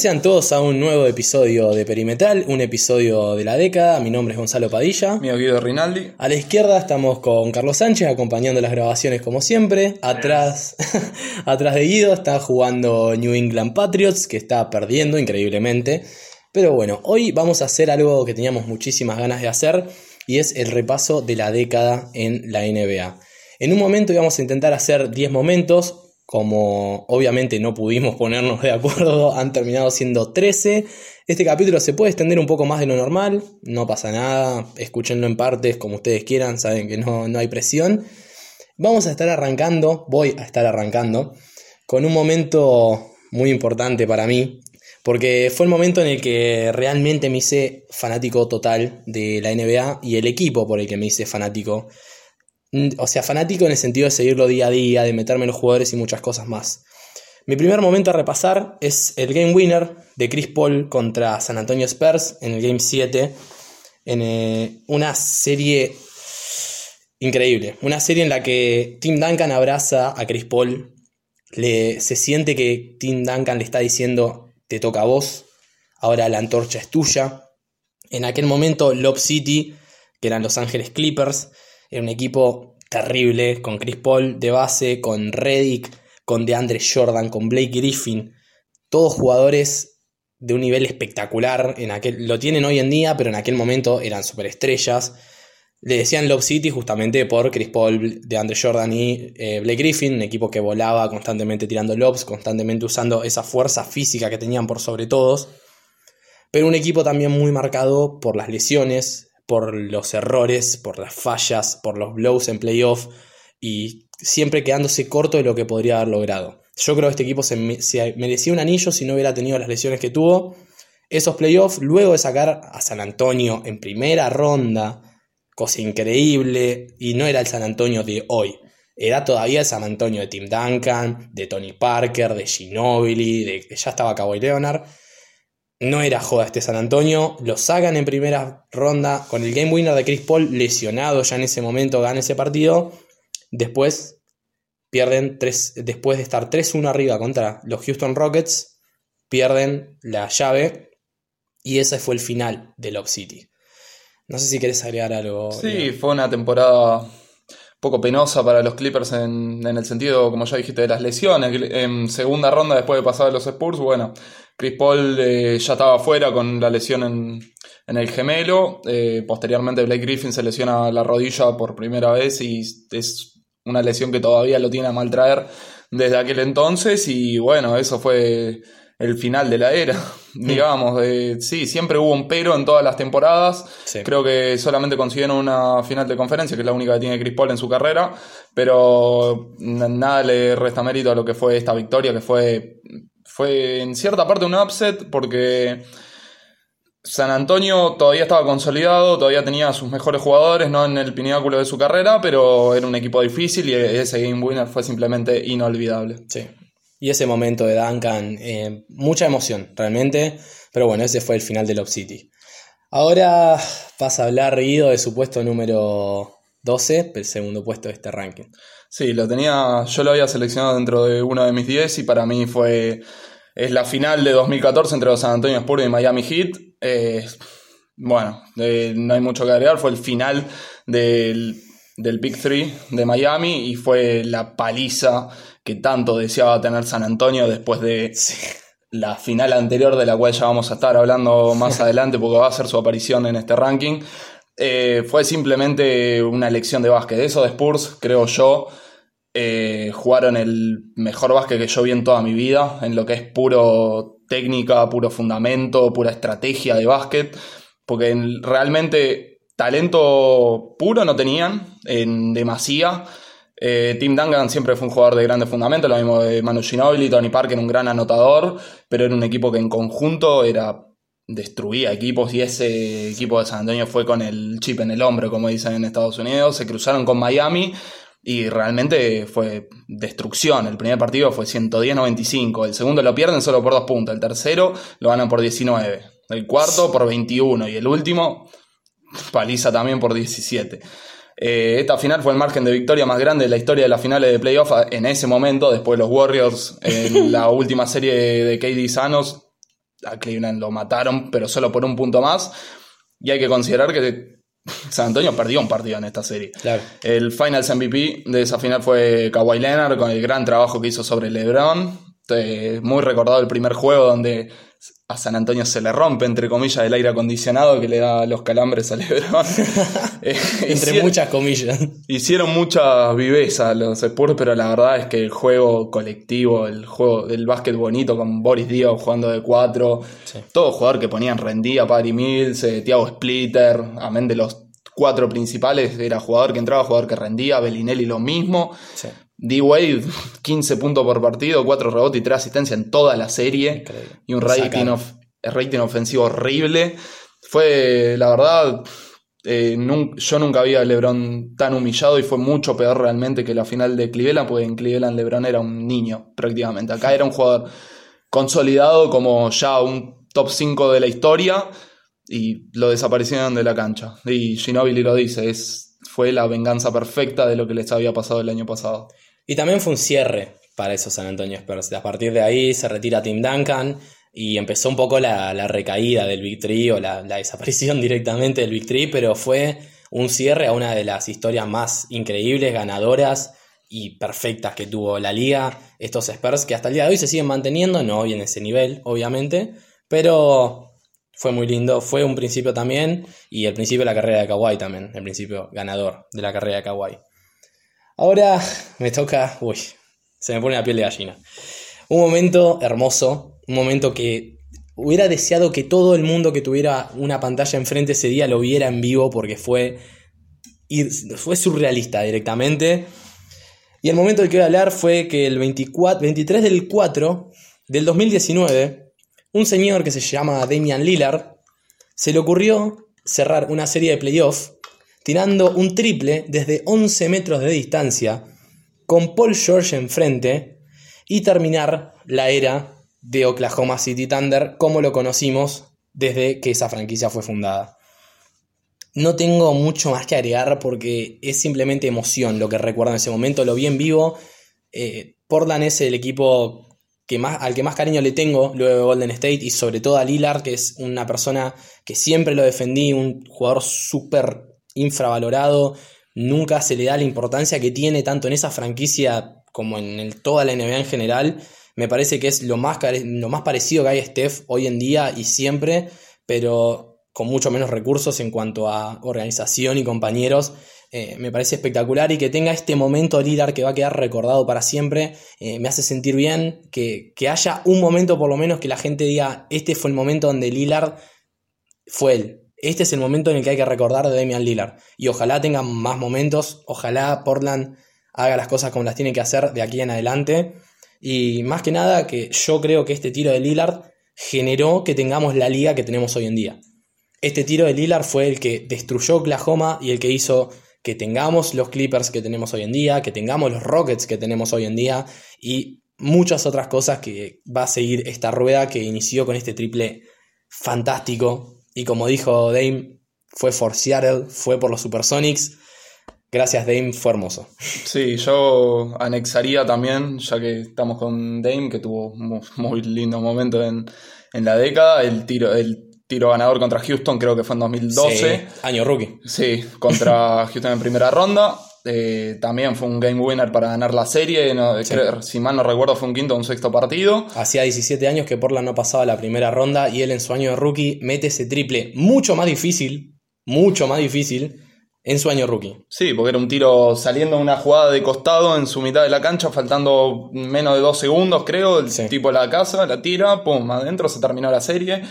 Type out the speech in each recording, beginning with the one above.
sean todos a un nuevo episodio de Perimetral, un episodio de la década. Mi nombre es Gonzalo Padilla. Mi Guido Rinaldi. A la izquierda estamos con Carlos Sánchez acompañando las grabaciones como siempre. Atrás, atrás de Guido está jugando New England Patriots, que está perdiendo increíblemente. Pero bueno, hoy vamos a hacer algo que teníamos muchísimas ganas de hacer y es el repaso de la década en la NBA. En un momento íbamos a intentar hacer 10 momentos, como obviamente no pudimos ponernos de acuerdo, han terminado siendo 13. Este capítulo se puede extender un poco más de lo normal, no pasa nada, escúchenlo en partes como ustedes quieran, saben que no, no hay presión. Vamos a estar arrancando, voy a estar arrancando, con un momento muy importante para mí, porque fue el momento en el que realmente me hice fanático total de la NBA y el equipo por el que me hice fanático o sea, fanático en el sentido de seguirlo día a día, de meterme en los jugadores y muchas cosas más. Mi primer momento a repasar es el game winner de Chris Paul contra San Antonio Spurs en el Game 7, en eh, una serie increíble, una serie en la que Tim Duncan abraza a Chris Paul, le, se siente que Tim Duncan le está diciendo, te toca a vos, ahora la antorcha es tuya. En aquel momento, Lob City, que eran Los Ángeles Clippers, era un equipo terrible, con Chris Paul de base, con Reddick, con DeAndre Jordan, con Blake Griffin. Todos jugadores de un nivel espectacular. En aquel, lo tienen hoy en día, pero en aquel momento eran superestrellas. Le decían Love City justamente por Chris Paul, DeAndre Jordan y eh, Blake Griffin, un equipo que volaba constantemente tirando lobs, constantemente usando esa fuerza física que tenían por sobre todos. Pero un equipo también muy marcado por las lesiones, por los errores, por las fallas, por los blows en playoff y siempre quedándose corto de lo que podría haber logrado. Yo creo que este equipo se, merecía un anillo si no hubiera tenido las lesiones que tuvo. Esos playoffs, luego de sacar a San Antonio en primera ronda, cosa increíble, y no era el San Antonio de hoy. Era todavía el San Antonio de Tim Duncan, de Tony Parker, de Ginobili, de ya estaba Kawhi Leonard. No era joda este San Antonio, lo sacan en primera ronda con el game winner de Chris Paul lesionado ya en ese momento, gana ese partido. Después pierden tres, después de estar 3-1 arriba contra los Houston Rockets, pierden la llave y ese fue el final de Lob City. No sé si quieres agregar algo. Sí, fue una temporada poco penosa para los Clippers en, en, el sentido, como ya dijiste, de las lesiones. En segunda ronda, después de pasar a los Spurs, bueno, Chris Paul eh, ya estaba fuera con la lesión en, en el gemelo. Eh, posteriormente, Blake Griffin se lesiona la rodilla por primera vez y es una lesión que todavía lo tiene a mal traer desde aquel entonces. Y bueno, eso fue el final de la era, digamos. sí, siempre hubo un pero en todas las temporadas. Creo que solamente consiguieron una final de conferencia, que es la única que tiene Chris Paul en su carrera, pero nada le resta mérito a lo que fue esta victoria, que fue, fue en cierta parte un upset, porque San Antonio todavía estaba consolidado, todavía tenía sus mejores jugadores, no en el pináculo de su carrera, pero era un equipo difícil y ese game winner fue simplemente inolvidable. Sí, y ese momento de Duncan, eh, mucha emoción realmente, pero bueno, ese fue el final de Love City. Ahora pasa a hablar Guido de su puesto número 12, el segundo puesto de este ranking. Sí, lo tenía, yo lo había seleccionado dentro de uno de mis 10 y para mí fue, es la final de 2014 entre los San Antonio Spurs y Miami Heat. Eh, bueno, eh, no hay mucho que agregar, fue el final del, del Big Three de Miami y fue la paliza que tanto deseaba tener San Antonio después de la final anterior de la cual ya vamos a estar hablando más adelante porque va a ser su aparición en este ranking. Eh, fue simplemente una lección de básquet. Eso de Spurs, creo yo, eh, jugaron el mejor básquet que yo vi en toda mi vida, en lo que es puro técnica, puro fundamento, pura estrategia de básquet, porque realmente talento puro no tenían en demasía eh, Tim Duncan siempre fue un jugador de grandes fundamentos, lo mismo de Manu Ginobili, Tony Parker, un gran anotador, pero era un equipo que en conjunto era destruía equipos y ese equipo de San Antonio fue con el chip en el hombro, como dicen en Estados Unidos, se cruzaron con Miami y realmente fue destrucción. El primer partido fue 110-95, el segundo lo pierden solo por dos puntos, el tercero lo ganan por 19, el cuarto por 21 y el último paliza también por 17. Eh, esta final fue el margen de victoria más grande de la historia de las finales de playoff en ese momento, después de los Warriors en la última serie de KD Sanos, a Cleveland lo mataron, pero solo por un punto más. Y hay que considerar que San Antonio perdió un partido en esta serie. Claro. El Finals MVP de esa final fue Kawhi Leonard con el gran trabajo que hizo sobre LeBron. Eh, muy recordado el primer juego donde a San Antonio se le rompe, entre comillas, el aire acondicionado que le da los calambres a LeBron. Eh, entre muchas comillas. Hicieron mucha viveza los Spurs, pero la verdad es que el juego colectivo, el juego del básquet bonito con Boris Díaz jugando de cuatro, todo jugador que ponían rendía, Paddy Mills, eh, Thiago Splitter, amén de los cuatro principales, era jugador que entraba, jugador que rendía, Bellinelli lo mismo. D-Wade, 15 puntos por partido, 4 rebotes y 3 asistencias en toda la serie. Y un rating, rating ofensivo horrible. Fue, la verdad, eh, yo nunca había a LeBron tan humillado y fue mucho peor realmente que la final de Cleveland, porque en Cleveland LeBron era un niño prácticamente. Acá era un jugador consolidado como ya un top 5 de la historia y lo desaparecieron de la cancha. Y Ginobili lo dice, es, fue la venganza perfecta de lo que les había pasado el año pasado. Y también fue un cierre para esos San Antonio Spurs. A partir de ahí se retira Tim Duncan y empezó un poco la, recaída del Big o la, desaparición directamente del Big pero fue un cierre a una de las historias más increíbles, ganadoras y perfectas que tuvo la liga. Estos Spurs que hasta el día de hoy se siguen manteniendo, no hoy en ese nivel, obviamente, pero fue muy lindo. Fue un principio también y el principio de la carrera de Kawhi también, el principio ganador de la carrera de Kawhi. Ahora me toca. Uy, se me pone la piel de gallina. Un momento hermoso, un momento que hubiera deseado que todo el mundo que tuviera una pantalla enfrente ese día lo viera en vivo porque fue, fue surrealista directamente. Y el momento del que voy a hablar fue que el 24, 23 del 4 del 2019, un señor que se llama Damian Lillard se le ocurrió cerrar una serie de playoffs tirando un triple desde 11 metros de distancia, con Paul George enfrente, y terminar la era de Oklahoma City Thunder como lo conocimos desde que esa franquicia fue fundada. No tengo mucho más que agregar porque es simplemente emoción lo que recuerdo en ese momento, lo vi en vivo. Eh, Portland es el equipo que más, al que más cariño le tengo luego de Golden State y sobre todo a Lillard, que es una persona que siempre lo defendí, un jugador súper infravalorado, nunca se le da la importancia que tiene tanto en esa franquicia como en toda la NBA en general. Me parece que es lo más, lo más parecido que hay a Steph hoy en día y siempre, pero con mucho menos recursos en cuanto a organización y compañeros. Eh, me parece espectacular y que tenga este momento Lillard que va a quedar recordado para siempre, eh, me hace sentir bien, que, que haya un momento por lo menos que la gente diga, este fue el momento donde Lillard fue él, este es el momento en el que hay que recordar de Damian Lillard. Y ojalá tengan más momentos, ojalá Portland haga las cosas como las tiene que hacer de aquí en adelante. Y más que nada que yo creo que este tiro de Lillard generó que tengamos la liga que tenemos hoy en día. Este tiro de Lillard fue el que destruyó Oklahoma y el que hizo que tengamos los Clippers que tenemos hoy en día, que tengamos los Rockets que tenemos hoy en día y muchas otras cosas que va a seguir esta rueda que inició con este triple fantástico y como dijo Dame, fue for Seattle, fue por los Supersonics. Gracias Dame, fue hermoso. Sí, yo anexaría también, ya que estamos con Dame, que tuvo un muy lindo momento en, la década, el tiro, el tiro ganador contra Houston, creo que fue en 2012. año rookie. Sí, contra Houston en primera ronda. Eh, también fue un game winner para ganar la serie. si mal no recuerdo, fue un quinto o un sexto partido. Hacía 17 años que Portland no pasaba la primera ronda y él en su año de rookie mete ese triple mucho más difícil, mucho más difícil en su año rookie. Sí, porque era un tiro saliendo de una jugada de costado en su mitad de la cancha, faltando menos de dos segundos, creo. El tipo la casa, la tira, pum, adentro se terminó la serie.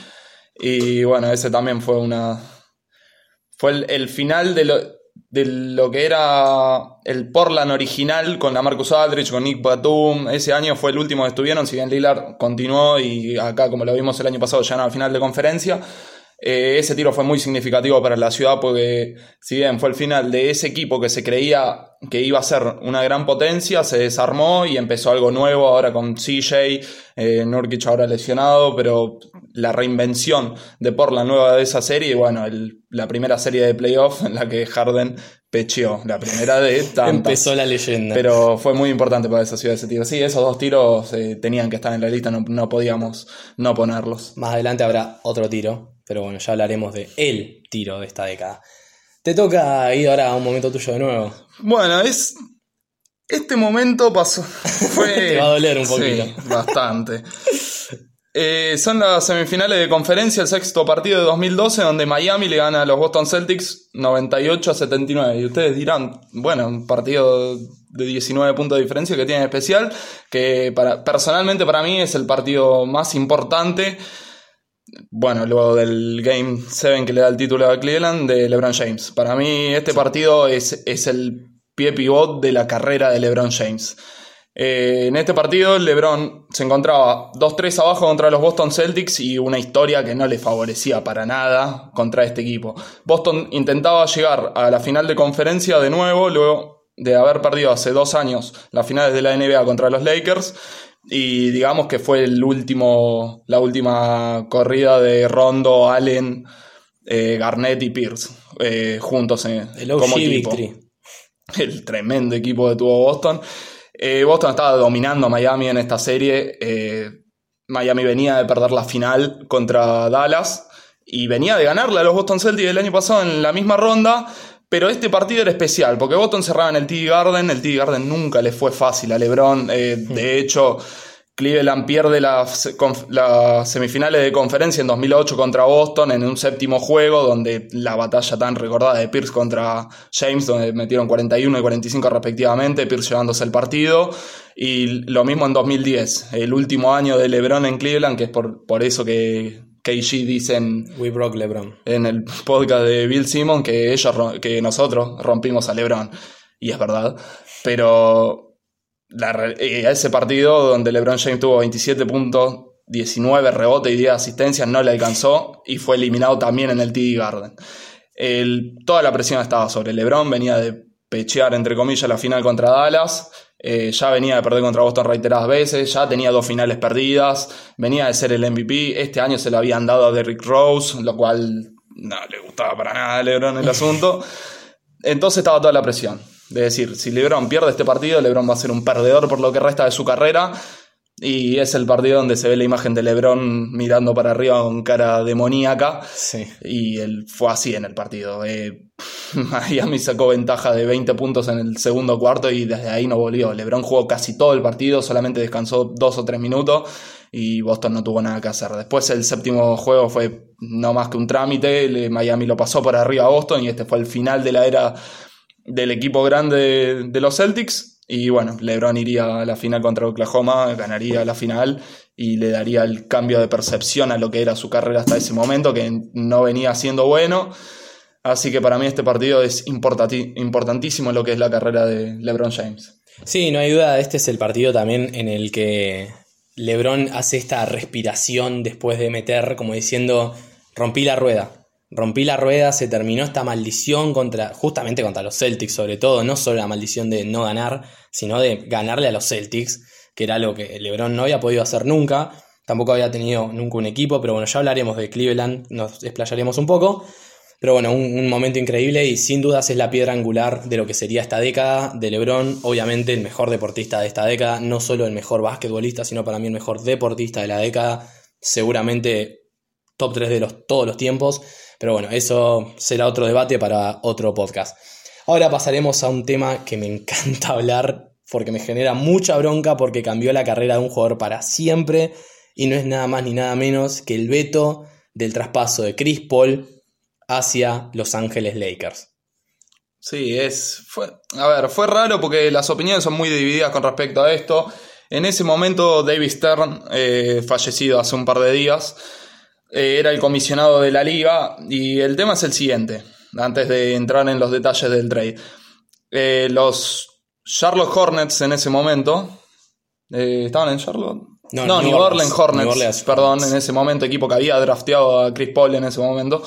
Y bueno, ese también fue una. Fue el final de lo de lo que era el Portland original con la Marcus Aldridge, con Nick Batum. Ese año fue el último que estuvieron, si bien Lillard continuó y acá, como lo vimos el año pasado, ya al final de conferencia. Eh, ese tiro fue muy significativo para la ciudad porque, si bien fue el final de ese equipo que se creía que iba a ser una gran potencia, se desarmó y empezó algo nuevo ahora con CJ, eh, Nurkic ahora lesionado, pero la reinvención de Portland nueva de esa serie. Y bueno, el- la primera serie de playoff en la que Harden pecheó. La primera de tantas. Empezó la leyenda. Pero fue muy importante para esa ciudad ese tiro. Sí, esos dos tiros eh, tenían que estar en la lista, no, no podíamos no ponerlos. Más adelante habrá otro tiro, pero bueno, ya hablaremos de el tiro de esta década. Te toca ir ahora a un momento tuyo de nuevo. Bueno, es. Este momento pasó. Fue. Te va a doler un poquito. Sí, bastante. Eh, son las semifinales de conferencia, el sexto partido de 2012, donde Miami le gana a los Boston Celtics 98 a 79. Y ustedes dirán, bueno, un partido de 19 puntos de diferencia que tiene especial, que para, personalmente para mí es el partido más importante. Bueno, luego del Game 7 que le da el título a Cleveland de LeBron James. Para mí este partido es, es el pie pivot de la carrera de LeBron James. Eh, en este partido LeBron se encontraba 2-3 abajo contra los Boston Celtics y una historia que no le favorecía para nada contra este equipo. Boston intentaba llegar a la final de conferencia de nuevo, luego de haber perdido hace dos años las finales de la NBA contra los Lakers. Y digamos que fue el último, la última corrida de Rondo, Allen, eh, Garnett y Pierce eh, juntos en, El OG como equipo. Victory. El tremendo equipo que tuvo Boston. Eh, Boston estaba dominando a Miami en esta serie. Miami venía de perder la final contra Dallas y venía de ganarle a los Boston Celtics el año pasado en la misma ronda. Pero este partido era especial porque Boston cerraba en el TD Garden. El TD Garden nunca le fue fácil a LeBron. Eh, de hecho, Cleveland pierde las semifinales de conferencia en 2008 contra Boston en un séptimo juego, donde la batalla tan recordada de Pierce contra James, donde metieron 41 y 45 respectivamente, Pierce llevándose el partido. Y lo mismo en 2010, el último año de LeBron en Cleveland, que es por, por eso que KG dicen We broke LeBron. en el podcast de Bill Simon que ellos que nosotros rompimos a LeBron y es verdad pero la eh, a ese partido donde LeBron James tuvo 27 puntos 19 rebotes y 10 asistencias no le alcanzó y fue eliminado también en el TD Garden El- toda la presión estaba sobre LeBron venía de pechear entre comillas la final contra Dallas eh, ya venía de perder contra Boston reiteradas veces, ya tenía dos finales perdidas, venía de ser el MVP, este año se lo habían dado a Derrick Rose, lo cual no le gustaba para nada a LeBron el asunto. Entonces estaba toda la presión. De decir, si LeBron pierde este partido, LeBron va a ser un perdedor por lo que resta de su carrera. Y es el partido donde se ve la imagen de LeBron mirando para arriba con cara demoníaca. Sí. Y él fue así en el partido. Eh, Miami sacó ventaja de 20 puntos en el segundo cuarto y desde ahí no volvió. LeBron jugó casi todo el partido, solamente descansó dos o tres minutos y Boston no tuvo nada que hacer. Después el séptimo juego fue no más que un trámite. Miami lo pasó por arriba a Boston y este fue el final de la era del equipo grande de, de los Celtics. Y bueno, LeBron iría a la final contra Oklahoma, ganaría la final y le daría el cambio de percepción a lo que era su carrera hasta ese momento, que no venía siendo bueno. Así que para mí este partido es importantísimo en lo que es la carrera de LeBron James. Sí, no hay duda, este es el partido también en el que LeBron hace esta respiración después de meter, como diciendo, rompí la rueda. Rompí la rueda, se terminó esta maldición contra, justamente contra los Celtics, sobre todo, no solo la maldición de no ganar, sino de ganarle a los Celtics, que era algo que LeBron no había podido hacer nunca, tampoco había tenido nunca un equipo, pero bueno, ya hablaremos de Cleveland, nos desplayaremos un poco. Pero bueno, un, un momento increíble y sin dudas es la piedra angular de lo que sería esta década de LeBron, obviamente el mejor deportista de esta década, no solo el mejor basquetbolista, sino para mí el mejor deportista de la década, seguramente top 3 de los, todos los tiempos, pero bueno, eso será otro debate para otro podcast. Ahora pasaremos a un tema que me encanta hablar porque me genera mucha bronca porque cambió la carrera de un jugador para siempre y no es nada más ni nada menos que el veto del traspaso de Chris Paul hacia Los Ángeles Lakers. Sí, es. Fue, a ver, fue raro porque las opiniones son muy divididas con respecto a esto. En ese momento, David Stern, eh, fallecido hace un par de días, era el comisionado de la liga. Y el tema es el siguiente, antes de entrar en los detalles del trade. Eh, los Charlotte Hornets en ese momento. eh, ¿Estaban en Charlotte? No, No, New New Orleans Hornets, New Orleans perdón, en ese momento, equipo que había drafteado a Chris Paul en ese momento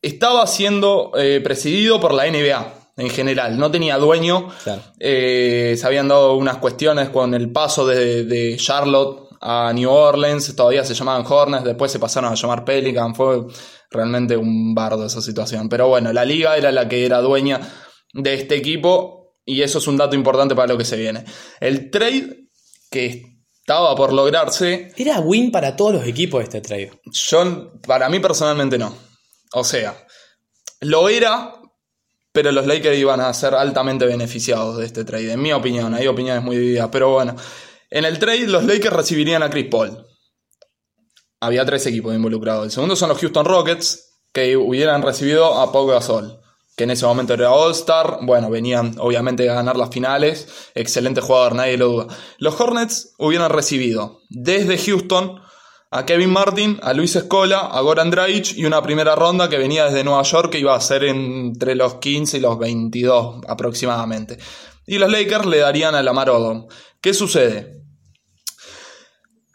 estaba siendo eh, presidido por la NBA en general, no tenía dueño. Claro. Eh, se habían dado unas cuestiones con el paso de, de Charlotte a New Orleans, todavía se llamaban Hornets, después se pasaron a llamar Pelican, fue realmente un bardo esa situación. Pero bueno, la liga era la que era dueña de este equipo y eso es un dato importante para lo que se viene. El trade que estaba por lograrse... Era win para todos los equipos este trade. Yo, para mí personalmente no. O sea, lo era, pero los Lakers iban a ser altamente beneficiados de este trade, en mi opinión. Hay opiniones muy divididas, pero bueno. En el trade, los Lakers recibirían a Chris Paul. Había tres equipos involucrados. El segundo son los Houston Rockets, que hubieran recibido a Pau Gasol, que en ese momento era All-Star. Bueno, venían obviamente a ganar las finales. Excelente jugador, nadie lo duda. Los Hornets hubieran recibido desde Houston a Kevin Martin, a Luis Escola, a Goran Dragic y una primera ronda que venía desde Nueva York que iba a ser entre los 15 y los 22 aproximadamente. Y los Lakers le darían a Lamar Odom. ¿Qué sucede?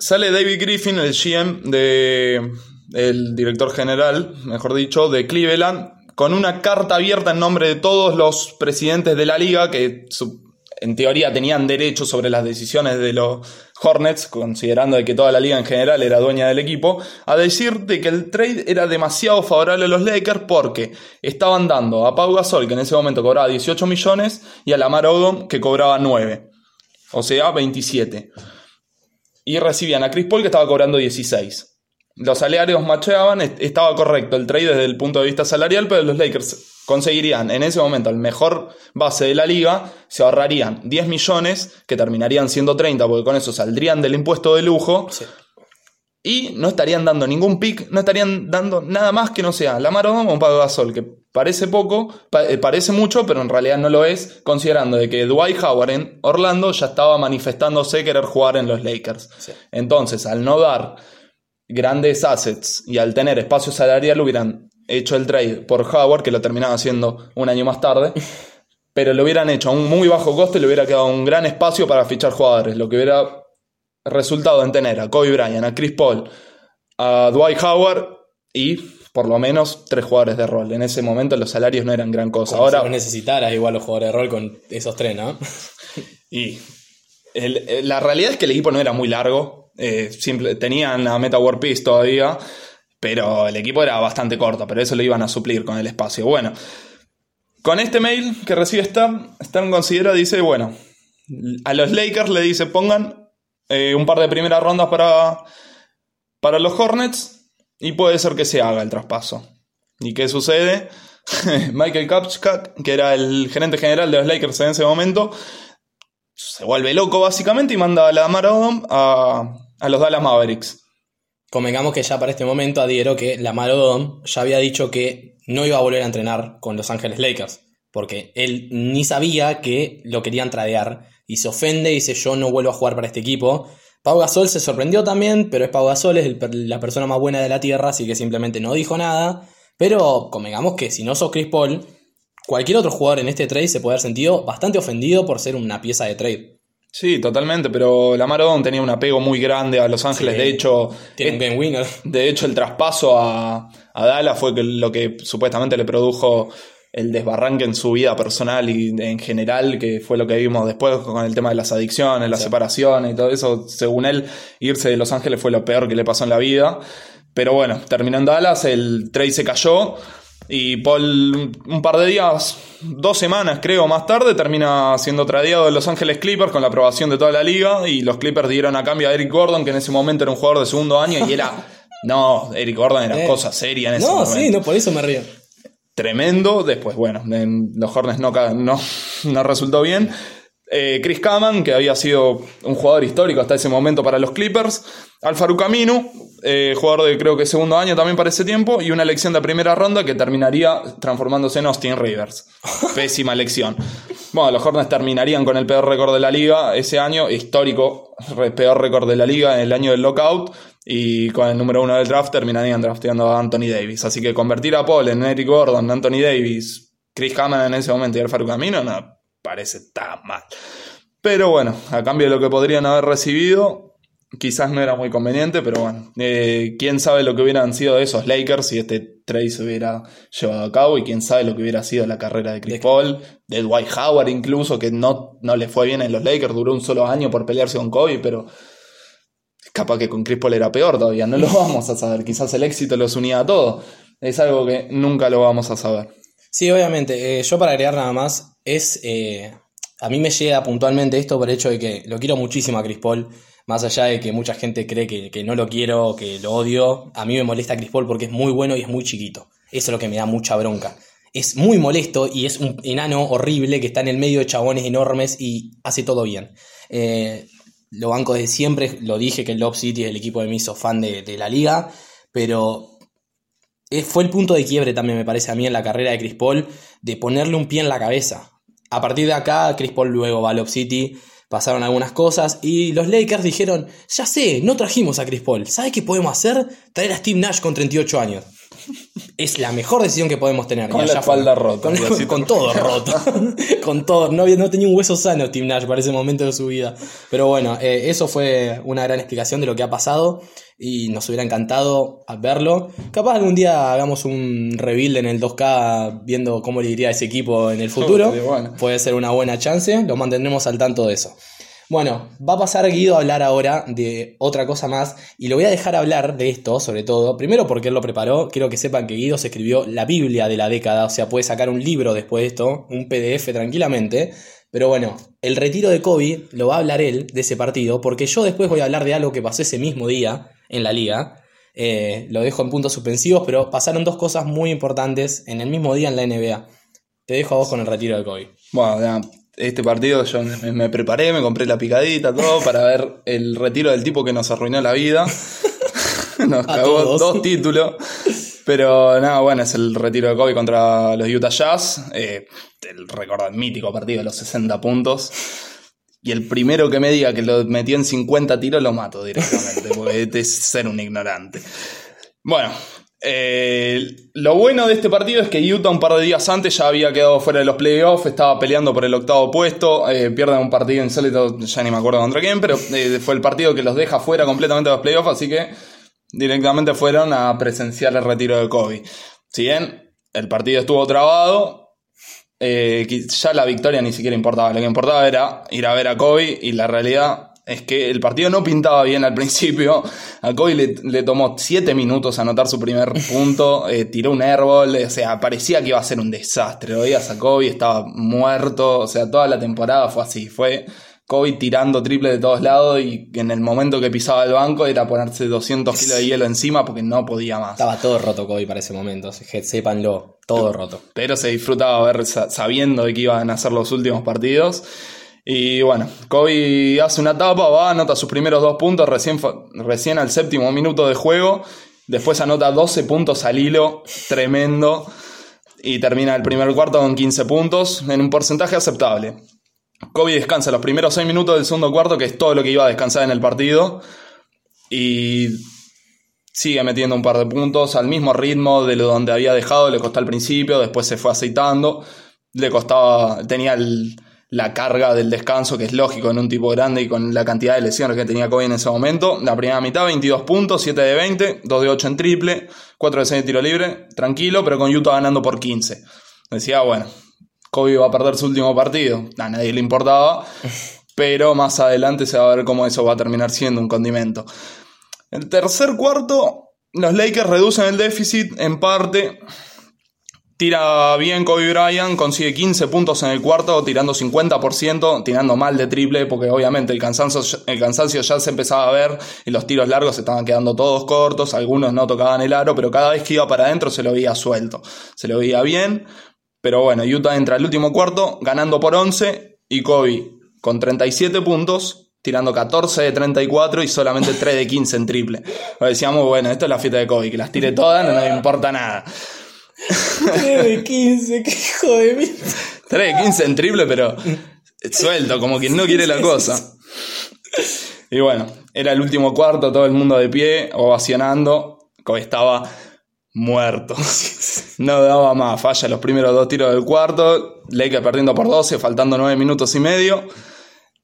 Sale David Griffin, el GM de el director general, mejor dicho, de Cleveland, con una carta abierta en nombre de todos los presidentes de la liga que en teoría tenían derecho sobre las decisiones de los Hornets, considerando de que toda la liga en general era dueña del equipo, a decir de que el trade era demasiado favorable a los Lakers porque estaban dando a Pau Gasol, que en ese momento cobraba 18 millones, y a Lamar Odom, que cobraba 9, o sea, 27. Y recibían a Chris Paul, que estaba cobrando 16 los salarios macheaban, estaba correcto el trade desde el punto de vista salarial, pero los Lakers conseguirían en ese momento el mejor base de la liga, se ahorrarían 10 millones, que terminarían siendo 30, porque con eso saldrían del impuesto de lujo, y no estarían dando ningún pick, no estarían dando nada más que no sea la Odom o un Pago Gasol, que parece poco, eh, parece mucho, pero en realidad no lo es, considerando de que Dwight Howard en Orlando ya estaba manifestándose querer jugar en los Lakers. Entonces, al no dar grandes assets y al tener espacio salarial hubieran hecho el trade por Howard, que lo terminaba haciendo un año más tarde, pero lo hubieran hecho a un muy bajo coste y le hubiera quedado un gran espacio para fichar jugadores, lo que hubiera resultado en tener a Kobe Bryant, a Chris Paul, a Dwight Howard y por lo menos tres jugadores de rol. En ese momento los salarios no eran gran cosa. Ahora si necesitaras igual los jugadores de rol con esos tres, ¿no? y la realidad es que el equipo no era muy largo. Eh, simple, tenían a Meta War Peace todavía, pero el equipo era bastante corto, pero eso lo iban a suplir con el espacio. Bueno, con este mail que recibe Stern, Stern considera, dice, bueno, a los Lakers le dice pongan eh, un par de primeras rondas para, para los Hornets y puede ser que se haga el traspaso. ¿Y qué sucede? Michael Kapchak, que era el gerente general de los Lakers en ese momento, se vuelve loco básicamente y manda a la Maradon a, a los Dallas Mavericks. Convengamos que ya para este momento adhiero que la Odom ya había dicho que no iba a volver a entrenar con Los Ángeles Lakers, porque él ni sabía que lo querían tradear y se ofende y dice yo no vuelvo a jugar para este equipo. Pau Gasol se sorprendió también, pero es Pau Gasol, es la persona más buena de la tierra, así que simplemente no dijo nada. Pero convengamos que si no sos Chris Paul, cualquier otro jugador en este trade se puede haber sentido bastante ofendido por ser una pieza de trade. Sí, totalmente, pero Lamar Odom tenía un apego muy grande a Los Ángeles, de hecho... Tiene un game winner. De hecho, el traspaso a, a Dallas fue lo que supuestamente le produjo el desbarranque en su vida personal y en general, que fue lo que vimos después con el tema de las adicciones, las separaciones y todo eso. Según él, irse de Los Ángeles fue lo peor que le pasó en la vida. Pero bueno, terminó en Dallas, el trade se cayó. Y Paul, un par de días, dos semanas creo más tarde, termina siendo tradeado de Los Ángeles Clippers con la aprobación de toda la liga. Y los Clippers dieron a cambio a Eric Gordon, que en ese momento era un jugador de segundo año y era. No, Eric Gordon era eh. cosa seria en ese momento. No, sí, no, por eso me río. Tremendo. Después, bueno, en los Hornets no, no, no resultó bien. Eh, Chris Kaman, que había sido un jugador histórico hasta ese momento para los Clippers. Alfaru Camino, eh, jugador de creo que segundo año también para ese tiempo. Y una elección de primera ronda que terminaría transformándose en Austin Rivers. Pésima elección. Bueno, los Hornets terminarían con el peor récord de la liga ese año, histórico, peor récord de la liga en el año del lockout. Y con el número uno del draft terminarían drafteando a Anthony Davis. Así que convertir a Paul en Eric Gordon, Anthony Davis, Chris Kaman en ese momento y Alfaru Camino, no parece tan mal. Pero bueno, a cambio de lo que podrían haber recibido, quizás no era muy conveniente, pero bueno, eh, quién sabe lo que hubieran sido esos Lakers si este trade se hubiera llevado a cabo y quién sabe lo que hubiera sido la carrera de Chris Paul, de Dwight Howard incluso, que no, no le fue bien en los Lakers, duró un solo año por pelearse con Kobe, pero capaz que con Chris Paul era peor todavía, no lo vamos a saber. Quizás el éxito los unía a todos. Es algo que nunca lo vamos a saber. Sí, obviamente. Eh, yo para agregar nada más, es. Eh, a mí me llega puntualmente esto por el hecho de que lo quiero muchísimo a Chris Paul. Más allá de que mucha gente cree que, que no lo quiero, que lo odio, a mí me molesta Chris Paul porque es muy bueno y es muy chiquito. Eso es lo que me da mucha bronca. Es muy molesto y es un enano horrible que está en el medio de chabones enormes y hace todo bien. Eh, lo banco desde siempre, lo dije que el Love City es el equipo de mí, hizo fan de, de la liga, pero fue el punto de quiebre también, me parece a mí, en la carrera de Chris Paul, de ponerle un pie en la cabeza. A partir de acá, Chris Paul luego va a Love City, pasaron algunas cosas y los Lakers dijeron, ya sé, no trajimos a Chris Paul, ¿sabes qué podemos hacer? Traer a Steve Nash con 38 años. Es la mejor decisión que podemos tener. Con la espalda rota. Con, todo roto. con todo. No, no tenía un hueso sano Steve Nash para ese momento de su vida. Pero bueno, eh, eso fue una gran explicación de lo que ha pasado y nos hubiera encantado verlo. Capaz algún día hagamos un rebuild en el 2K viendo cómo le iría a ese equipo en el futuro. Puede ser una buena chance, lo mantendremos al tanto de eso. Bueno, va a pasar Guido a hablar ahora de otra cosa más y lo voy a dejar hablar de esto, sobre todo, primero porque él lo preparó, quiero que sepan que Guido se escribió la Biblia de la década, o sea, puede sacar un libro después de esto, un PDF tranquilamente, pero bueno, el retiro de Kobe lo va a hablar él de ese partido, porque yo después voy a hablar de algo que pasó ese mismo día en la liga, eh, lo dejo en puntos suspensivos, pero pasaron dos cosas muy importantes en el mismo día en la NBA. Te dejo a vos con el retiro de Kobe. Bueno, ya este partido yo me, preparé, me compré la picadita, todo, para ver el retiro del tipo que nos arruinó la vida. nos cagó dos títulos. Pero nada, bueno, es el retiro de Kobe contra los Utah Jazz. Eh, el récord mítico partido de los 60 puntos. Y el primero que me diga que lo metió en 50 tiros lo mato directamente, porque es ser un ignorante. Bueno, eh, lo bueno de este partido es que Utah un par de días antes ya había quedado fuera de los playoffs, estaba peleando por el octavo puesto, eh, pierden un partido insólito, ya ni me acuerdo contra quién, pero eh, fue el partido que los deja fuera completamente de los playoffs, así que directamente fueron a presenciar el retiro de Kobe. Si bien el partido estuvo trabado, ya la victoria ni siquiera importaba, lo que importaba era ir a ver a Kobe y la realidad es que el partido no pintaba bien al principio. A Kobe le, tomó 7 minutos anotar su primer punto, eh, tiró un airball, o sea, parecía que iba a ser un desastre. Lo veías a Kobe, estaba muerto, o sea, toda la temporada fue así. Fue Kobe tirando triple de todos lados y en el momento que pisaba el banco era ponerse 200 kilos de hielo encima porque no podía más. Estaba todo roto Kobe para ese momento, sépanlo, todo roto. Pero se disfrutaba ver sabiendo de que iban a ser los últimos partidos. Y bueno, Kobe hace una tapa, va, anota sus primeros dos puntos recién, recién al séptimo minuto de juego. Después anota 12 puntos al hilo, tremendo. Y termina el primer cuarto con 15 puntos, en un porcentaje aceptable. Kobe descansa los primeros 6 minutos del segundo cuarto, que es todo lo que iba a descansar en el partido. Y sigue metiendo un par de puntos al mismo ritmo de lo donde había dejado, le costó al principio, después se fue aceitando. Le costaba, tenía el, la carga del descanso, que es lógico en un tipo grande y con la cantidad de lesiones que tenía Kobe en ese momento. La primera mitad, 22 puntos, 7 de 20, 2 de 8 en triple, 4 de 6 de tiro libre, tranquilo, pero con Utah ganando por 15. Decía, bueno, Kobe va a perder su último partido, a nadie le importaba, pero más adelante se va a ver cómo eso va a terminar siendo un condimento. El tercer cuarto, los Lakers reducen el déficit en parte Tira bien Kobe Bryant, consigue 15 puntos en el cuarto, tirando 50%, tirando mal de triple, porque obviamente el cansancio, el cansancio ya se empezaba a ver y los tiros largos se estaban quedando todos cortos, algunos no tocaban el aro, pero cada vez que iba para adentro se lo veía suelto, se lo veía bien. Pero bueno, Utah entra al último cuarto ganando por 11 y Kobe con 37 puntos, tirando 14 de 34 y solamente 3 de 15 en triple. decíamos, bueno, esto es la fiesta de Kobe, que las tire todas, no nos importa nada. 3 de 15, qué hijo de mí. 3 de 15 en triple, pero suelto, como quien no quiere la cosa. Y bueno, era el último cuarto, todo el mundo de pie, ovacionando. Estaba muerto. No daba más. Falla los primeros dos tiros del cuarto. Lakers perdiendo por 12, faltando 9 minutos y medio.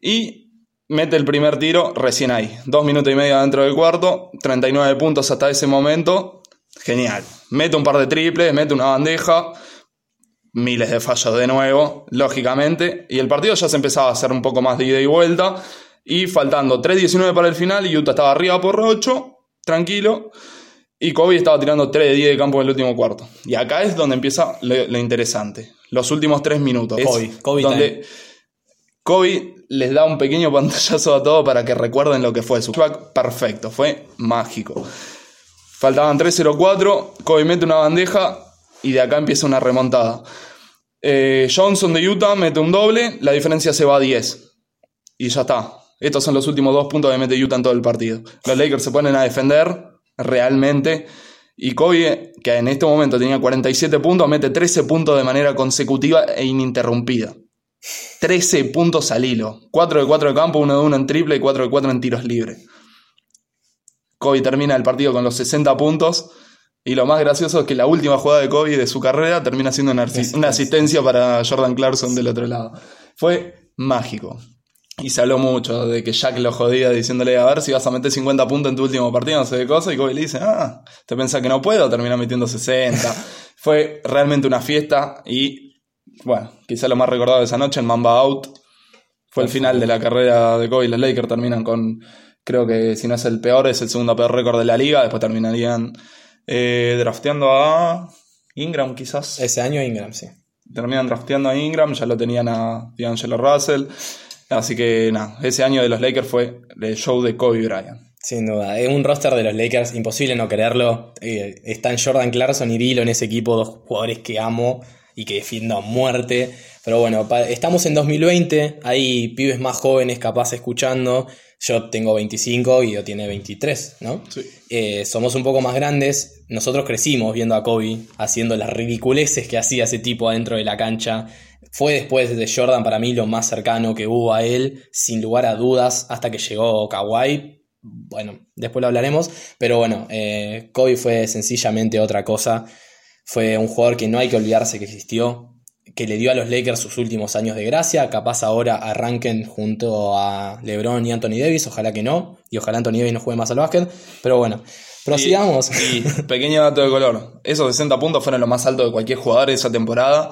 Y mete el primer tiro recién ahí. Dos minutos y medio dentro del cuarto. 39 puntos hasta ese momento. Genial. Mete un par de triples, mete una bandeja, miles de fallos de nuevo, lógicamente, y el partido ya se empezaba a hacer un poco más de ida y vuelta, Y faltando 3.19 para el final, Utah estaba arriba por 8, tranquilo. Y Kobe estaba tirando 3 de 10 de campo en el último cuarto. Y acá es donde empieza lo, lo interesante. Los últimos 3 minutos. Kobe, Kobe donde time. Kobe les da un pequeño pantallazo a todo para que recuerden lo que fue su perfecto. Fue mágico. Faltaban 3.04. Kobe mete una bandeja y de acá empieza una remontada. Eh, Johnson de Utah mete un doble. La diferencia se va a 10. Y ya está. Estos son los últimos dos puntos que mete Utah en todo el partido. Los Lakers se ponen a defender realmente. Y Kobe, que en este momento tenía 47 puntos, mete 13 puntos de manera consecutiva e ininterrumpida. 13 puntos al hilo. 4 de 4 de campo, 1 de 1 en triple y 4 de 4 en tiros libres. Kobe termina el partido con los 60 puntos. Y lo más gracioso es que la última jugada de Kobe de su carrera termina siendo una, asistencia para Jordan Clarkson del otro lado. Fue mágico. Y se habló mucho de que Jack lo jodía diciéndole a ver si vas a meter 50 puntos en tu último partido, no sé qué cosa. Y Kobe le dice, ah, ¿te pensás que no puedo? Termina metiendo 60. Fue realmente una fiesta y, bueno, quizá lo más recordado de esa noche, en Mamba Out, fue el final de la carrera de Kobe. Los Lakers terminan con, creo que si no es el peor, es el segundo peor récord de la liga. Después terminarían eh, drafteando a Ingram, quizás. Ese año Ingram, sí. Terminan drafteando a Ingram, ya lo tenían a D'Angelo Russell. Así que nada, ese año de los Lakers fue el show de Kobe Bryant. Sin duda. Es un roster de los Lakers, imposible no quererlo. Eh, están Jordan Clarkson y Dilo en ese equipo, dos jugadores que amo y que defiendo a muerte. Pero bueno, estamos en 2020, hay pibes más jóvenes capaz escuchando. Yo tengo 25 y yo tiene 23, ¿no? Sí. Eh, somos un poco más grandes. Nosotros crecimos viendo a Kobe haciendo las ridiculeces que hacía ese tipo adentro de la cancha. Fue después de Jordan para mí lo más cercano que hubo a él, sin lugar a dudas, hasta que llegó Kawhi. Bueno, después lo hablaremos. Pero bueno, eh, Kobe fue sencillamente otra cosa. Fue un jugador que no hay que olvidarse que existió, que le dio a los Lakers sus últimos años de gracia. Capaz ahora arranquen junto a LeBron y Anthony Davis, ojalá que no. Y ojalá Anthony Davis no juegue más al básquet. Pero bueno, prosigamos. Y, y pequeño dato de color. Esos 60 puntos fueron lo más alto de cualquier jugador de esa temporada.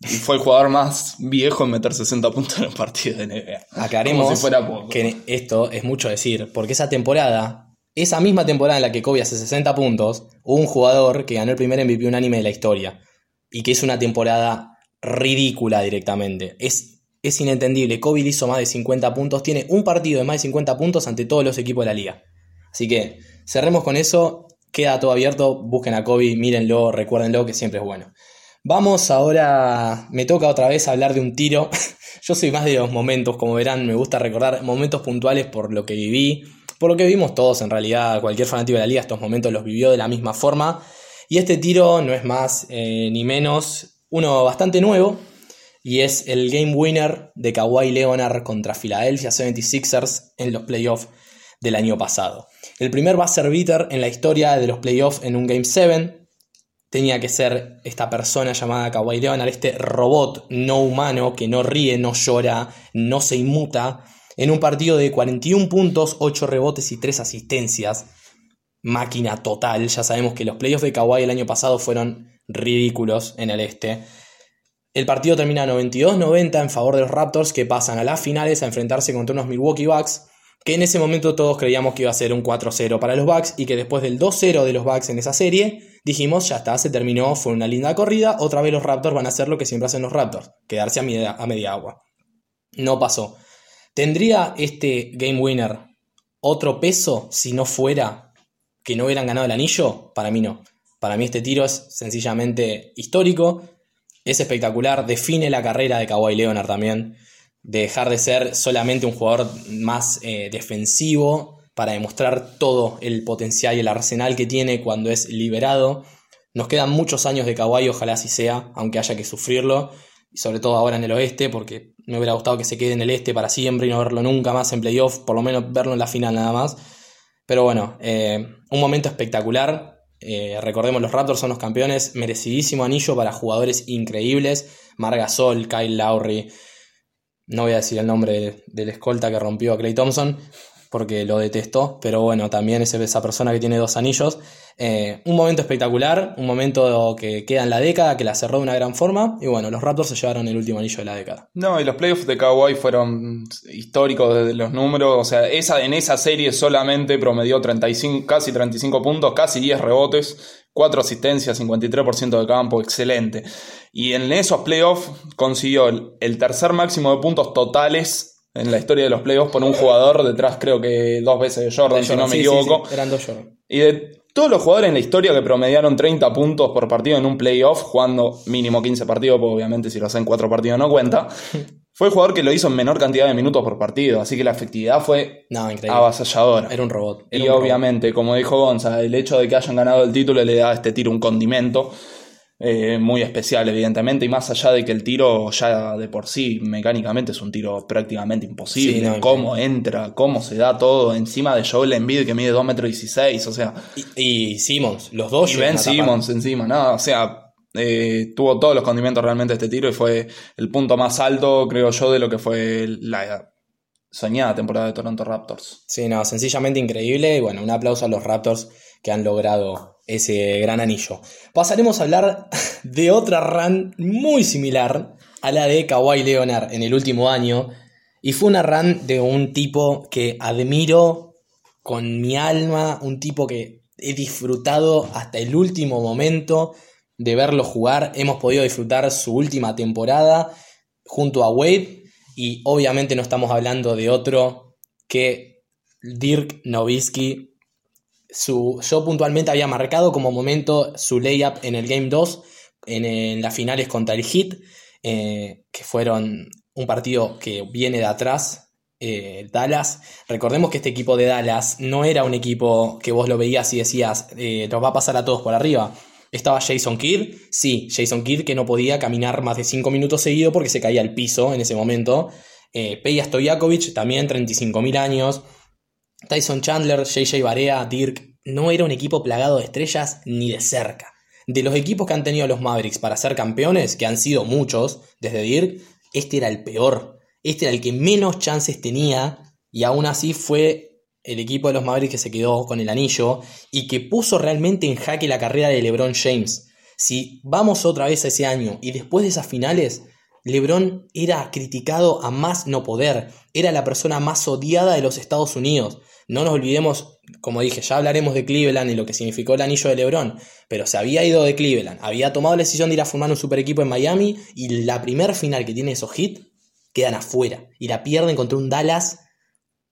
Y fue el jugador más viejo en meter 60 puntos en un partido de NBA. Aclaremos Como si fuera poco. que esto es mucho decir, porque esa temporada, esa misma temporada en la que Kobe hace 60 puntos, hubo un jugador que ganó el primer MVP unánime de la historia y que hizo una temporada ridícula directamente. Es, es inentendible. Kobe hizo más de 50 puntos, tiene un partido de más de 50 puntos ante todos los equipos de la liga. Así que cerremos con eso, queda todo abierto, busquen a Kobe, mírenlo, recuérdenlo que siempre es bueno. Vamos ahora, me toca otra vez hablar de un tiro. Yo soy más de los momentos, como verán, me gusta recordar momentos puntuales por lo que viví, por lo que vimos todos en realidad, cualquier fanático de la liga estos momentos los vivió de la misma forma. Y este tiro no es más eh, ni menos uno bastante nuevo, y es el game winner de Kawhi Leonard contra Philadelphia 76ers en los playoffs del año pasado. El primer buzzer beater en la historia de los playoffs en un Game 7 tenía que ser esta persona llamada Kawhi Leonard, este robot no humano que no ríe, no llora, no se inmuta, en un partido de 41 puntos, 8 rebotes y 3 asistencias. Máquina total, ya sabemos que los playoffs de Kawhi el año pasado fueron ridículos en el este. El partido termina 92-90 en favor de los Raptors que pasan a las finales a enfrentarse contra unos Milwaukee Bucks que en ese momento todos creíamos que iba a ser un 4-0 para los Bucks y que después del 2-0 de los Bucks en esa serie dijimos ya está, se terminó, fue una linda corrida, otra vez los Raptors van a hacer lo que siempre hacen los Raptors, quedarse a media, a media agua. No pasó. ¿Tendría este Game Winner otro peso si no fuera que no hubieran ganado el anillo? Para mí no. Para mí este tiro es sencillamente histórico, es espectacular, define la carrera de Kawhi Leonard también, de dejar de ser solamente un jugador más eh, defensivo para demostrar todo el potencial y el arsenal que tiene cuando es liberado. Nos quedan muchos años de Kawhi, ojalá así sea, aunque haya que sufrirlo, y sobre todo ahora en el oeste, porque me hubiera gustado que se quede en el este para siempre y no verlo nunca más en playoff, por lo menos verlo en la final nada más. Pero bueno, eh, un momento espectacular. Eh, recordemos, los Raptors son los campeones, merecidísimo anillo para jugadores increíbles. Margasol, Kyle Lowry, no voy a decir el nombre del, del escolta que rompió a Clay Thompson, porque lo detestó, pero bueno, también es esa persona que tiene dos anillos. Eh, un momento espectacular, un momento que queda en la década, que la cerró de una gran forma, y bueno, los Raptors se llevaron el último anillo de la década. No, y los playoffs de Kawhi fueron históricos desde los números, o sea, esa, en esa serie solamente promedió 35, casi 35 puntos, casi 10 rebotes, 4 asistencias, 53% de campo, excelente. Y en esos playoffs consiguió el tercer máximo de puntos totales en la historia de los playoffs por un jugador detrás, creo que dos veces de Jordan, si no me equivoco. Eran dos Jordan. Y de todos los jugadores en la historia que promediaron 30 puntos por partido en un playoff, jugando mínimo 15 partidos, porque obviamente si lo hacen 4 partidos no cuenta, fue el jugador que lo hizo en menor cantidad de minutos por partido. Así que la efectividad fue no, avasalladora. Era un robot. y obviamente, como dijo Gonza, el hecho de que hayan ganado el título le da a este tiro un condimento. Eh, muy especial, evidentemente, y más allá de que el tiro ya de por sí mecánicamente es un tiro prácticamente imposible. cómo entra, cómo se da todo encima de Joel Embiid que mide 2 metros 16, o sea. Y, Simmons, los dos. Y Ben Simmons encima, nada, o sea, eh, tuvo todos los condimentos realmente este tiro y fue el punto más alto, creo yo, de lo que fue la soñada temporada de Toronto Raptors. Sí, no, sencillamente increíble. Y bueno, un aplauso a los Raptors que han logrado ese gran anillo. Pasaremos a hablar de otra run muy similar a la de Kawhi Leonard en el último año. Y fue una run de un tipo que admiro con mi alma, un tipo que he disfrutado hasta el último momento de verlo jugar. Hemos podido disfrutar su última temporada junto a Wade. Y obviamente no estamos hablando de otro que Dirk Nowitzki, yo puntualmente había marcado como momento su layup en el Game 2, en, las finales contra el Heat, eh, que fueron un partido que viene de atrás, eh, Dallas. Recordemos que este equipo de Dallas no era un equipo que vos lo veías y decías, eh, va a pasar a todos por arriba. Estaba Jason Kidd, sí, Jason Kidd que no podía caminar más de 5 minutos seguido porque se caía al piso en ese momento. Eh, Peja Stojakovic, también 35.000 años. Tyson Chandler, JJ Barea, Dirk, no era un equipo plagado de estrellas ni de cerca. De los equipos que han tenido los Mavericks para ser campeones, que han sido muchos desde Dirk, este era el peor. Este era el que menos chances tenía y aún así fue el equipo de los Mavericks que se quedó con el anillo y que puso realmente en jaque la carrera de LeBron James. Si vamos otra vez a ese año y después de esas finales, LeBron era criticado a más no poder, era la persona más odiada de los Estados Unidos. No nos olvidemos, como dije, ya hablaremos de Cleveland y lo que significó el anillo de LeBron, pero se había ido de Cleveland, había tomado la decisión de ir a formar un super equipo en Miami y la primer final que tiene esos hits quedan afuera y la pierden contra un Dallas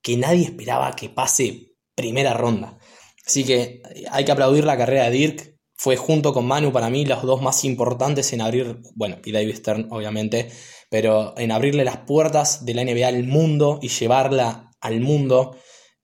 que nadie esperaba que pase primera ronda. Así que hay que aplaudir la carrera de Dirk, fue junto con Manu para mí los dos más importantes en abrir, bueno, y David Stern obviamente, pero en abrirle las puertas de la NBA al mundo y llevarla al mundo.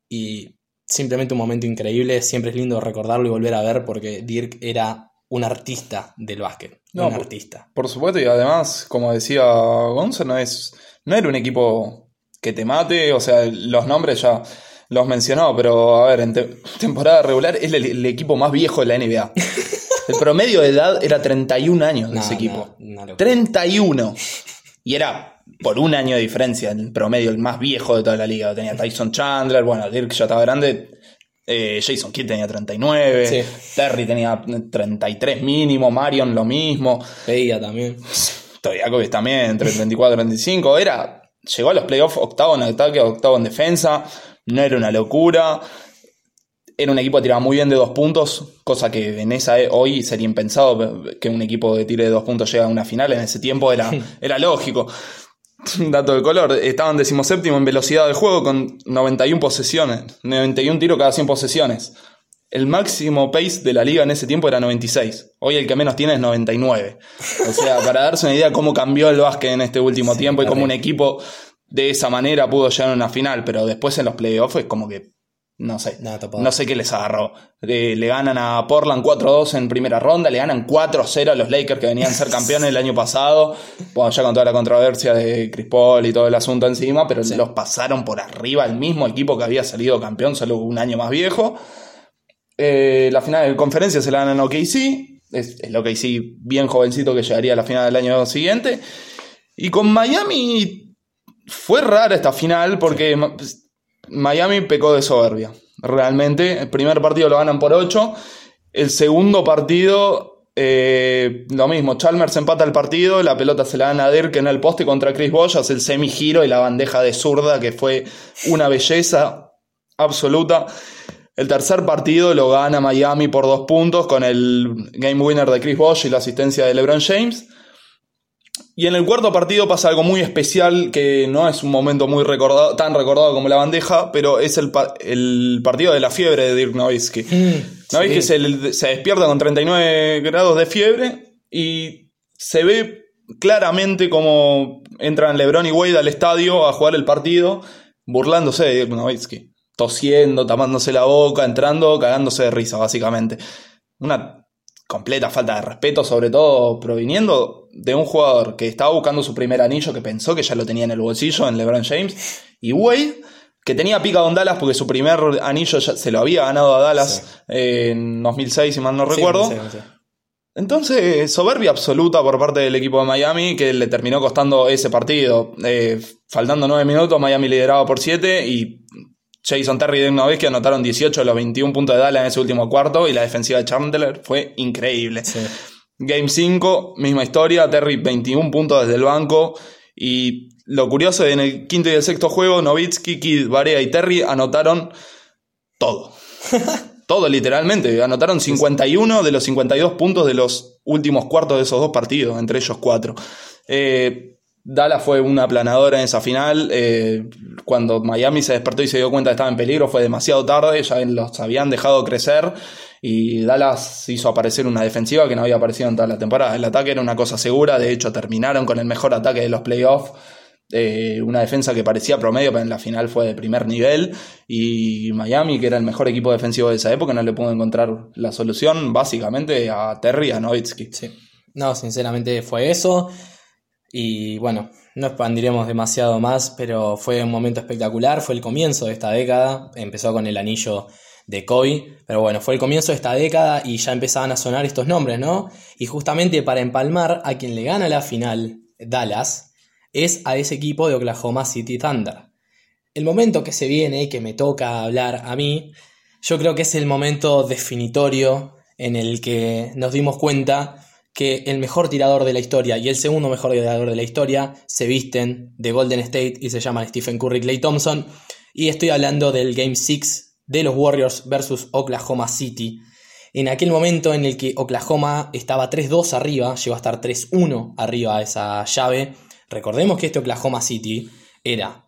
Y simplemente un momento increíble, siempre es lindo recordarlo y volver a ver porque Dirk era un artista del básquet, no, un artista. Por supuesto, y además, como decía Gonzo, no, es, no era un equipo que te mate, o sea, los nombres ya los mencionó, pero a ver, en temporada regular es el, equipo más viejo de la NBA. El promedio de edad era 31 años de ese equipo. 31. Y era por un año de diferencia, el promedio, el más viejo de toda la liga. Tenía Tyson Chandler, bueno, Dirk ya estaba grande. Eh, Jason Kidd tenía 39, Terry tenía 33 mínimo, Marion lo mismo. Veía también. Stojakovic también, 34, 35. Era, llegó a los playoffs octavo en ataque, octavo en defensa no era una locura. Era un equipo que tiraba muy bien de dos puntos, cosa que en esa hoy sería impensado que un equipo de tire de dos puntos llegue a una final. En ese tiempo era, era lógico. Dato de color, estaban decimoséptimo en velocidad de juego con 91 posesiones, 91 tiros cada 100 posesiones. El máximo pace de la liga en ese tiempo era 96. Hoy el que menos tiene es 99. O sea, para darse una idea de cómo cambió el básquet en este último tiempo y cómo un equipo de esa manera pudo llegar a una final, pero después en los playoffs es como que no sé, no sé qué les agarró. Le, ganan a Portland 4-2 en primera ronda, le ganan 4-0 a los Lakers que venían a ser campeones el año pasado, bueno, ya con toda la controversia de Chris Paul y todo el asunto encima, pero se los pasaron por arriba el mismo equipo que había salido campeón solo un año más viejo. Eh, la final de conferencia se la ganan a OKC, es el OKC bien jovencito que llegaría a la final del año siguiente. Y con Miami fue rara esta final porque Miami pecó de soberbia. Realmente, el primer partido lo ganan por 8. El segundo partido, eh, lo mismo. Chalmers empata el partido, la pelota se la dan a Dirk en el poste contra Chris Bosh, hace el semigiro y la bandeja de zurda, que fue una belleza absoluta. El tercer partido lo gana Miami por dos puntos con el game winner de Chris Bosh y la asistencia de LeBron James. Y en el cuarto partido pasa algo muy especial que no es un momento muy recordado, tan recordado como la bandeja, pero es el, el partido de la fiebre de Dirk Nowitzki. Mm, Nowitzki se, se, despierta con 39 grados de fiebre y se ve claramente como entran LeBron y Wade al estadio a jugar el partido burlándose de Dirk Nowitzki. Tosiendo, tapándose la boca, entrando, cagándose de risa, básicamente. Una completa falta de respeto, sobre todo proviniendo de un jugador que estaba buscando su primer anillo, que pensó que ya lo tenía en el bolsillo, en LeBron James, y Wade, que tenía pica con Dallas porque su primer anillo ya se lo había ganado a Dallas en 2006, si mal no recuerdo. Entonces, soberbia absoluta por parte del equipo de Miami, que le terminó costando ese partido. Eh, faltando nueve minutos, Miami lideraba por siete y Jason Terry y que anotaron 18 de los 21 puntos de Dallas en ese último cuarto y la defensiva de Chandler fue increíble. Game 5, misma historia, Terry 21 puntos desde el banco y lo curioso en el quinto y el sexto juego, Novitsky, Kid, Barea y Terry anotaron todo. todo literalmente, anotaron 51 de los 52 puntos de los últimos cuartos de esos dos partidos, entre ellos cuatro. Eh, Dallas fue una aplanadora en esa final. Eh, cuando Miami se despertó y se dio cuenta que estaba en peligro, fue demasiado tarde, ya los habían dejado crecer. Y Dallas hizo aparecer una defensiva que no había aparecido en toda la temporada. El ataque era una cosa segura, de hecho terminaron con el mejor ataque de los playoffs. Eh, una defensa que parecía promedio, pero en la final fue de primer nivel. Y Miami, que era el mejor equipo defensivo de esa época, no le pudo encontrar la solución básicamente a Terry y a Nowitzki. Sí. No, sinceramente fue eso. Y bueno, no expandiremos demasiado más, pero fue un momento espectacular, fue el comienzo de esta década, empezó con el anillo de Kobe, pero bueno, fue el comienzo de esta década y ya empezaban a sonar estos nombres, ¿no? Y justamente para empalmar, a quien le gana la final, Dallas, es a ese equipo de Oklahoma City Thunder. El momento que se viene y que me toca hablar a mí, yo creo que es el momento definitorio en el que nos dimos cuenta que el mejor tirador de la historia y el segundo mejor tirador de la historia se visten de Golden State y se llaman Stephen Curry Clay Thompson. Y estoy hablando del Game 6 de los Warriors versus Oklahoma City. En aquel momento en el que Oklahoma estaba 3-2 arriba, llegó a estar 3-1 arriba a esa llave. Recordemos que este Oklahoma City era.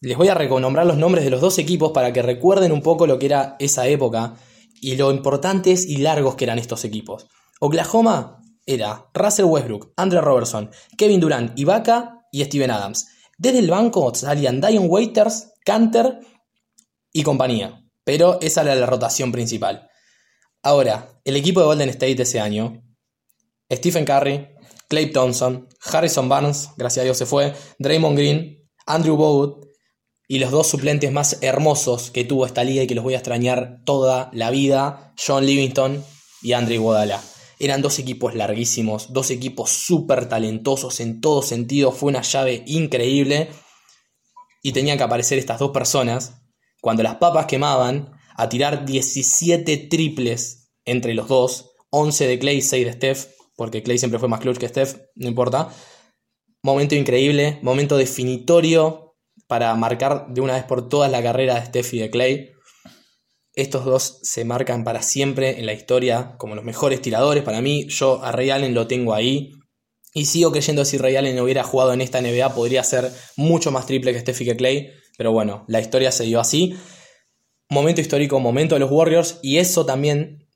Les voy a reconombrar los nombres de los dos equipos para que recuerden un poco lo que era esa época y lo importantes y largos que eran estos equipos. Oklahoma era Russell Westbrook, Andre Robertson, Kevin Durant, Ibaka y Steven Adams. Desde el banco salían Dion Waiters, Canter y compañía. Pero esa era la rotación principal. Ahora, el equipo de Golden State ese año, Stephen Curry, Clay Thompson, Harrison Barnes, gracias a Dios se fue, Draymond Green, Andrew Bogut y los dos suplentes más hermosos que tuvo esta liga y que los voy a extrañar toda la vida, John Livingston y Andre Iguodala. Eran dos equipos larguísimos, dos equipos súper talentosos en todo sentido. Fue una llave increíble. Y tenían que aparecer estas dos personas, cuando las papas quemaban, a tirar 17 triples entre los dos. 11 de Clay, 6 de Steph, porque Clay siempre fue más clutch que Steph, no importa. Momento increíble, momento definitorio para marcar de una vez por todas la carrera de Steph y de Clay. Estos dos se marcan para siempre en la historia como los mejores tiradores. Para mí, yo a Ray Allen lo tengo ahí. Y sigo creyendo si Ray Allen hubiera jugado en esta NBA podría ser mucho más triple que Steffi Clay. Pero bueno, la historia se dio así. Momento histórico, momento de los Warriors. Y eso también,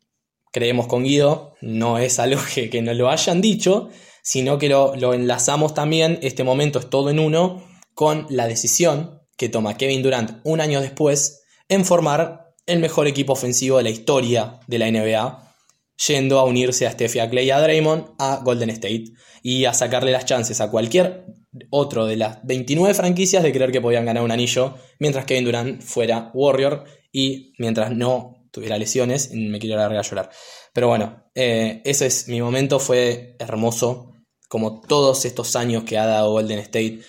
creemos con Guido, no es algo que, que nos lo hayan dicho, sino que lo enlazamos también, este momento es todo en uno, con la decisión que toma Kevin Durant un año después en formar el mejor equipo ofensivo de la historia de la NBA, yendo a unirse a Steph Clay y a Draymond a Golden State y a sacarle las chances a cualquier otro de las 29 franquicias de creer que podían ganar un anillo, mientras Kevin Durant fuera Warrior y mientras no tuviera lesiones, me quiero largar a llorar. Pero bueno, eh, ese es mi momento, fue hermoso, como todos estos años que ha dado Golden State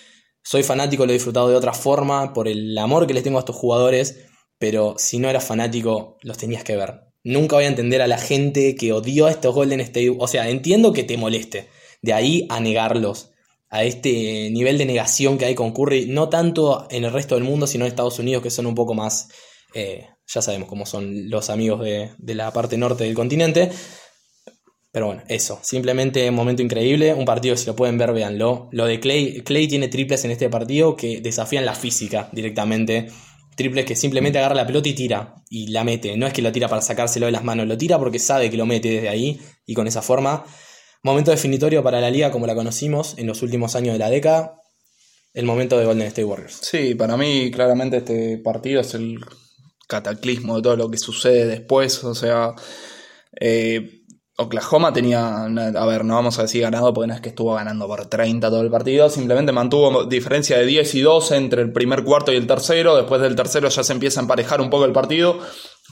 soy fanático, lo he disfrutado de otra forma, por el amor que les tengo a estos jugadores, pero si no eras fanático, los tenías que ver. Nunca voy a entender a la gente que odió a estos Golden State. O sea, entiendo que te moleste. De ahí a negarlos. A este nivel de negación que hay con Curry. No tanto en el resto del mundo, sino en Estados Unidos, que son un poco más. eh, ya sabemos cómo son los amigos de, de la parte norte del continente. Pero bueno, eso. Simplemente un momento increíble. Un partido, si lo pueden ver, véanlo. Lo de Clay. Clay tiene triples en este partido que desafían la física directamente. Triples que simplemente agarra la pelota y tira. Y la mete. No es que lo tira para sacárselo de las manos. Lo tira porque sabe que lo mete desde ahí. Y con esa forma. Momento definitorio para la liga como la conocimos en los últimos años de la década. El momento de Golden State Warriors. Sí, para mí claramente este partido es el cataclismo de todo lo que sucede después. O sea, eh, Oklahoma tenía, a ver, no vamos a decir ganado porque no es que estuvo ganando por 30 todo el partido, simplemente mantuvo diferencia de 10 y 12 entre el primer cuarto y el tercero, después del tercero ya se empieza a emparejar un poco el partido,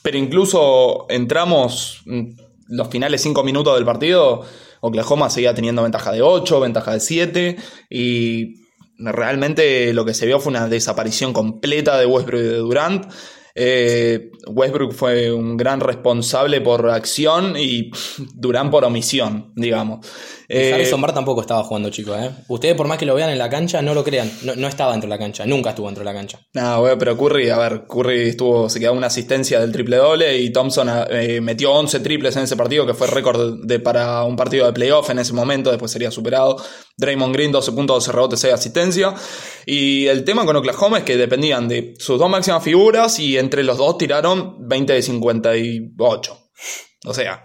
pero incluso entramos mm, los finales 5 minutos del partido, Oklahoma seguía teniendo ventaja de 8, ventaja de 7 y realmente lo que se vio fue una desaparición completa de Westbrook y de Durant. Eh, Westbrook fue un gran responsable por acción y Durant por omisión, digamos. Eh, Harrison Barr tampoco estaba jugando, chicos. ¿eh? Ustedes, por más que lo vean en la cancha, no lo crean. No, no estaba dentro de la cancha. Nunca estuvo dentro de la cancha. No, bueno, pero Curry, a ver, Curry estuvo, se quedó una asistencia del triple doble y Thompson eh, metió 11 triples en ese partido, que fue récord de, para un partido de playoff en ese momento, después sería superado. Draymond Green, 12 puntos, 12 rebotes, 6 asistencia. Y el tema con Oklahoma es que dependían de sus dos máximas figuras y entre los dos tiraron 20 de 58. O sea,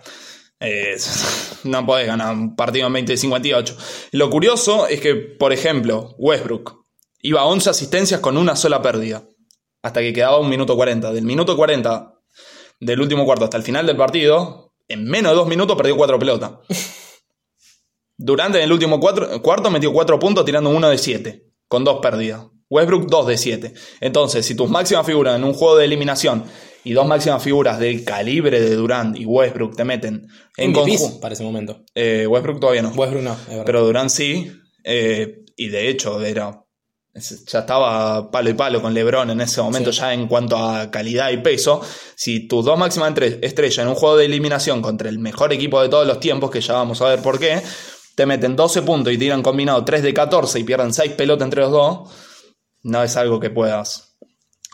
eh, no podés ganar un partido en 20 de 58. Lo curioso es que, por ejemplo, Westbrook iba a 11 asistencias con una sola pérdida. Hasta que quedaba un minuto 40. Del minuto 40 del último cuarto hasta el final del partido, en menos de dos minutos perdió cuatro pelotas. Durante el último cuatro, cuarto metió 4 puntos tirando uno de 7, con dos pérdidas. Westbrook 2 de 7. Entonces, si tus máximas figuras en un juego de eliminación y dos máximas figuras del calibre de Durant y Westbrook te meten en conjunto. para ese momento. Eh, Westbrook todavía no. Westbrook no, es verdad. Pero Durant sí. eh, y de hecho, era. Ya estaba palo y palo con LeBron en ese momento, Sí. ya en cuanto a calidad y peso. Si tus dos máximas estrellas en un juego de eliminación contra el mejor equipo de todos los tiempos, que ya vamos a ver por qué, te meten 12 puntos y tiran combinado 3 de 14 y pierden 6 pelotas entre los dos, no es algo que puedas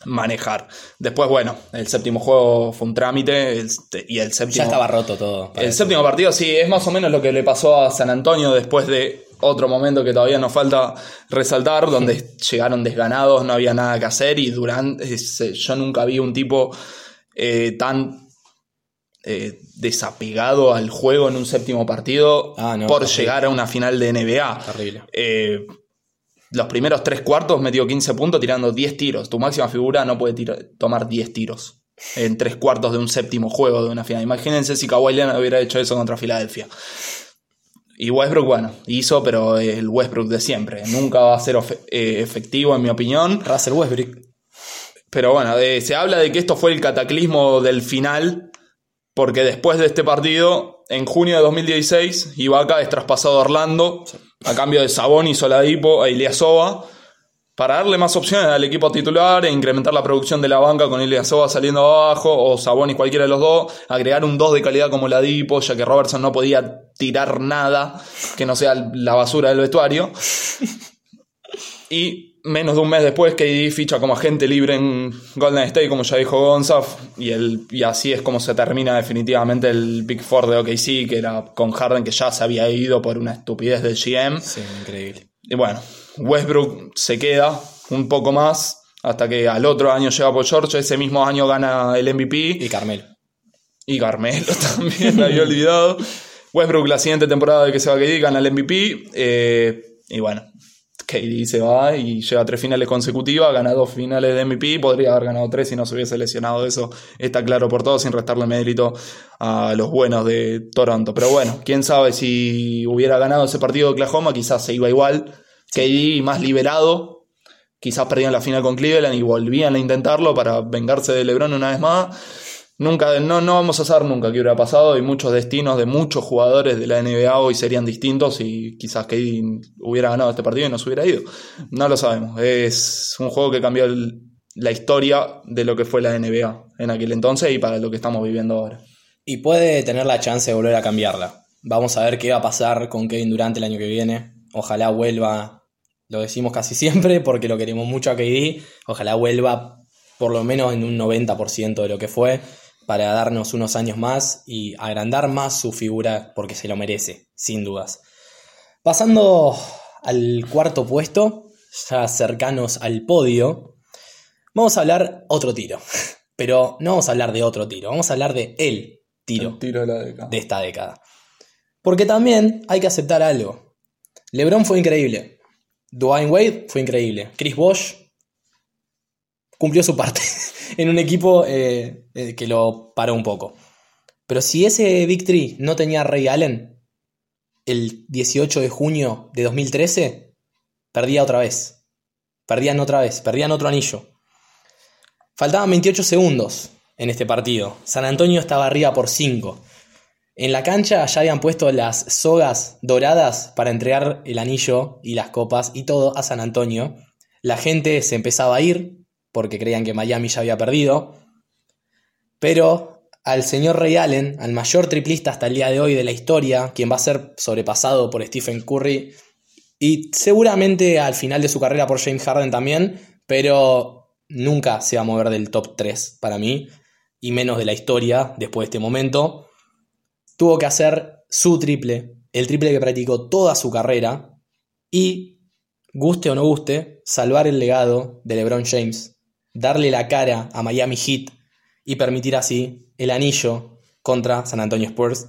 manejar. Después, bueno, el séptimo juego fue un trámite el- y el séptimo. ya estaba roto todo. El eso. séptimo partido, sí, es más o menos lo que le pasó a San Antonio después de otro momento que todavía nos falta resaltar, donde llegaron desganados, no había nada que hacer y Durant, ese- yo nunca vi un tipo eh, tan eh, desapegado al juego en un séptimo partido Ah, no, por terrible. llegar a una final de NBA. Terrible. Eh, los primeros tres cuartos metió 15 puntos tirando 10 tiros. Tu máxima figura no puede tira- tomar 10 tiros en tres cuartos de un séptimo juego de una final. Imagínense si Kawhi Leonard hubiera hecho eso contra Filadelfia. Y Westbrook, bueno, hizo, pero el Westbrook de siempre. Nunca va a ser eh, efectivo, en mi opinión. Russell Westbrook. Pero bueno, eh, se habla de que esto fue el cataclismo del final, porque después de este partido, en junio de 2016, Ibaka es traspasado a Orlando a cambio de Sabonis, Oladipo e Ilyasova para darle más opciones al equipo titular e incrementar la producción de la banca con Ilyasova saliendo abajo o Sabonis cualquiera de los dos, agregar un 2 de calidad como Oladipo, ya que Robertson no podía tirar nada que no sea la basura del vestuario. Y menos de un mes después, KD ficha como agente libre en Golden State, como ya dijo Gonzaf, y, el, y así es como se termina definitivamente el Big Four de OKC, que era con Harden, que ya se había ido por una estupidez del GM. Sí, increíble. Y bueno, Westbrook se queda un poco más hasta que al otro año llega Paul George, ese mismo año gana el MVP Y Carmelo. y Carmelo también, me había olvidado. Westbrook la siguiente temporada de que se va KD gana el MVP. eh, y bueno, KD se va y llega a tres finales consecutivas, gana dos finales de MVP. Podría haber ganado tres si no se hubiese lesionado. Eso está claro por todo, sin restarle mérito a los buenos de Toronto. Pero bueno, quién sabe si hubiera ganado ese partido de Oklahoma, quizás se iba igual. KD más liberado. Quizás perdían la final con Cleveland y volvían a intentarlo para vengarse de LeBron una vez más. Nunca, no, no vamos a saber nunca qué hubiera pasado y muchos destinos de muchos jugadores de la NBA hoy serían distintos y quizás que hubiera ganado este partido y no se hubiera ido. No lo sabemos. Es un juego que cambió la historia de lo que fue la NBA en aquel entonces y para lo que estamos viviendo ahora. Y puede tener la chance de volver a cambiarla. Vamos a ver qué va a pasar con Kevin Durant el año que viene. Ojalá vuelva, lo decimos casi siempre porque lo queremos mucho a KD. Ojalá vuelva por lo menos en un 90% de lo que fue para darnos unos años más y agrandar más su figura porque se lo merece, sin dudas. Pasando al cuarto puesto, ya cercanos al podio, vamos a hablar otro tiro. Pero no vamos a hablar de otro tiro, vamos a hablar de el tiro, tiro de, de esta década. Porque también hay que aceptar algo. LeBron fue increíble. Dwayne Wade fue increíble. Chris Bosh cumplió su parte. en un equipo eh, eh, que lo paró un poco. Pero si ese Victory no tenía a Ray Allen, el 18 de junio de 2013, perdía otra vez. Perdían otra vez, perdían otro anillo. Faltaban 28 segundos en este partido. San Antonio estaba arriba por 5. En la cancha ya habían puesto las sogas doradas para entregar el anillo y las copas y todo a San Antonio. La gente se empezaba a ir, porque creían que Miami ya había perdido. Pero al señor Ray Allen, al mayor triplista hasta el día de hoy de la historia, quien va a ser sobrepasado por Stephen Curry y seguramente al final de su carrera por James Harden también, pero nunca se va a mover del top 3 para mí, y menos de la historia después de este momento. Tuvo que hacer su triple, el triple que practicó toda su carrera, y, guste o no guste, salvar el legado de LeBron James darle la cara a Miami Heat y permitir así el anillo contra San Antonio Spurs.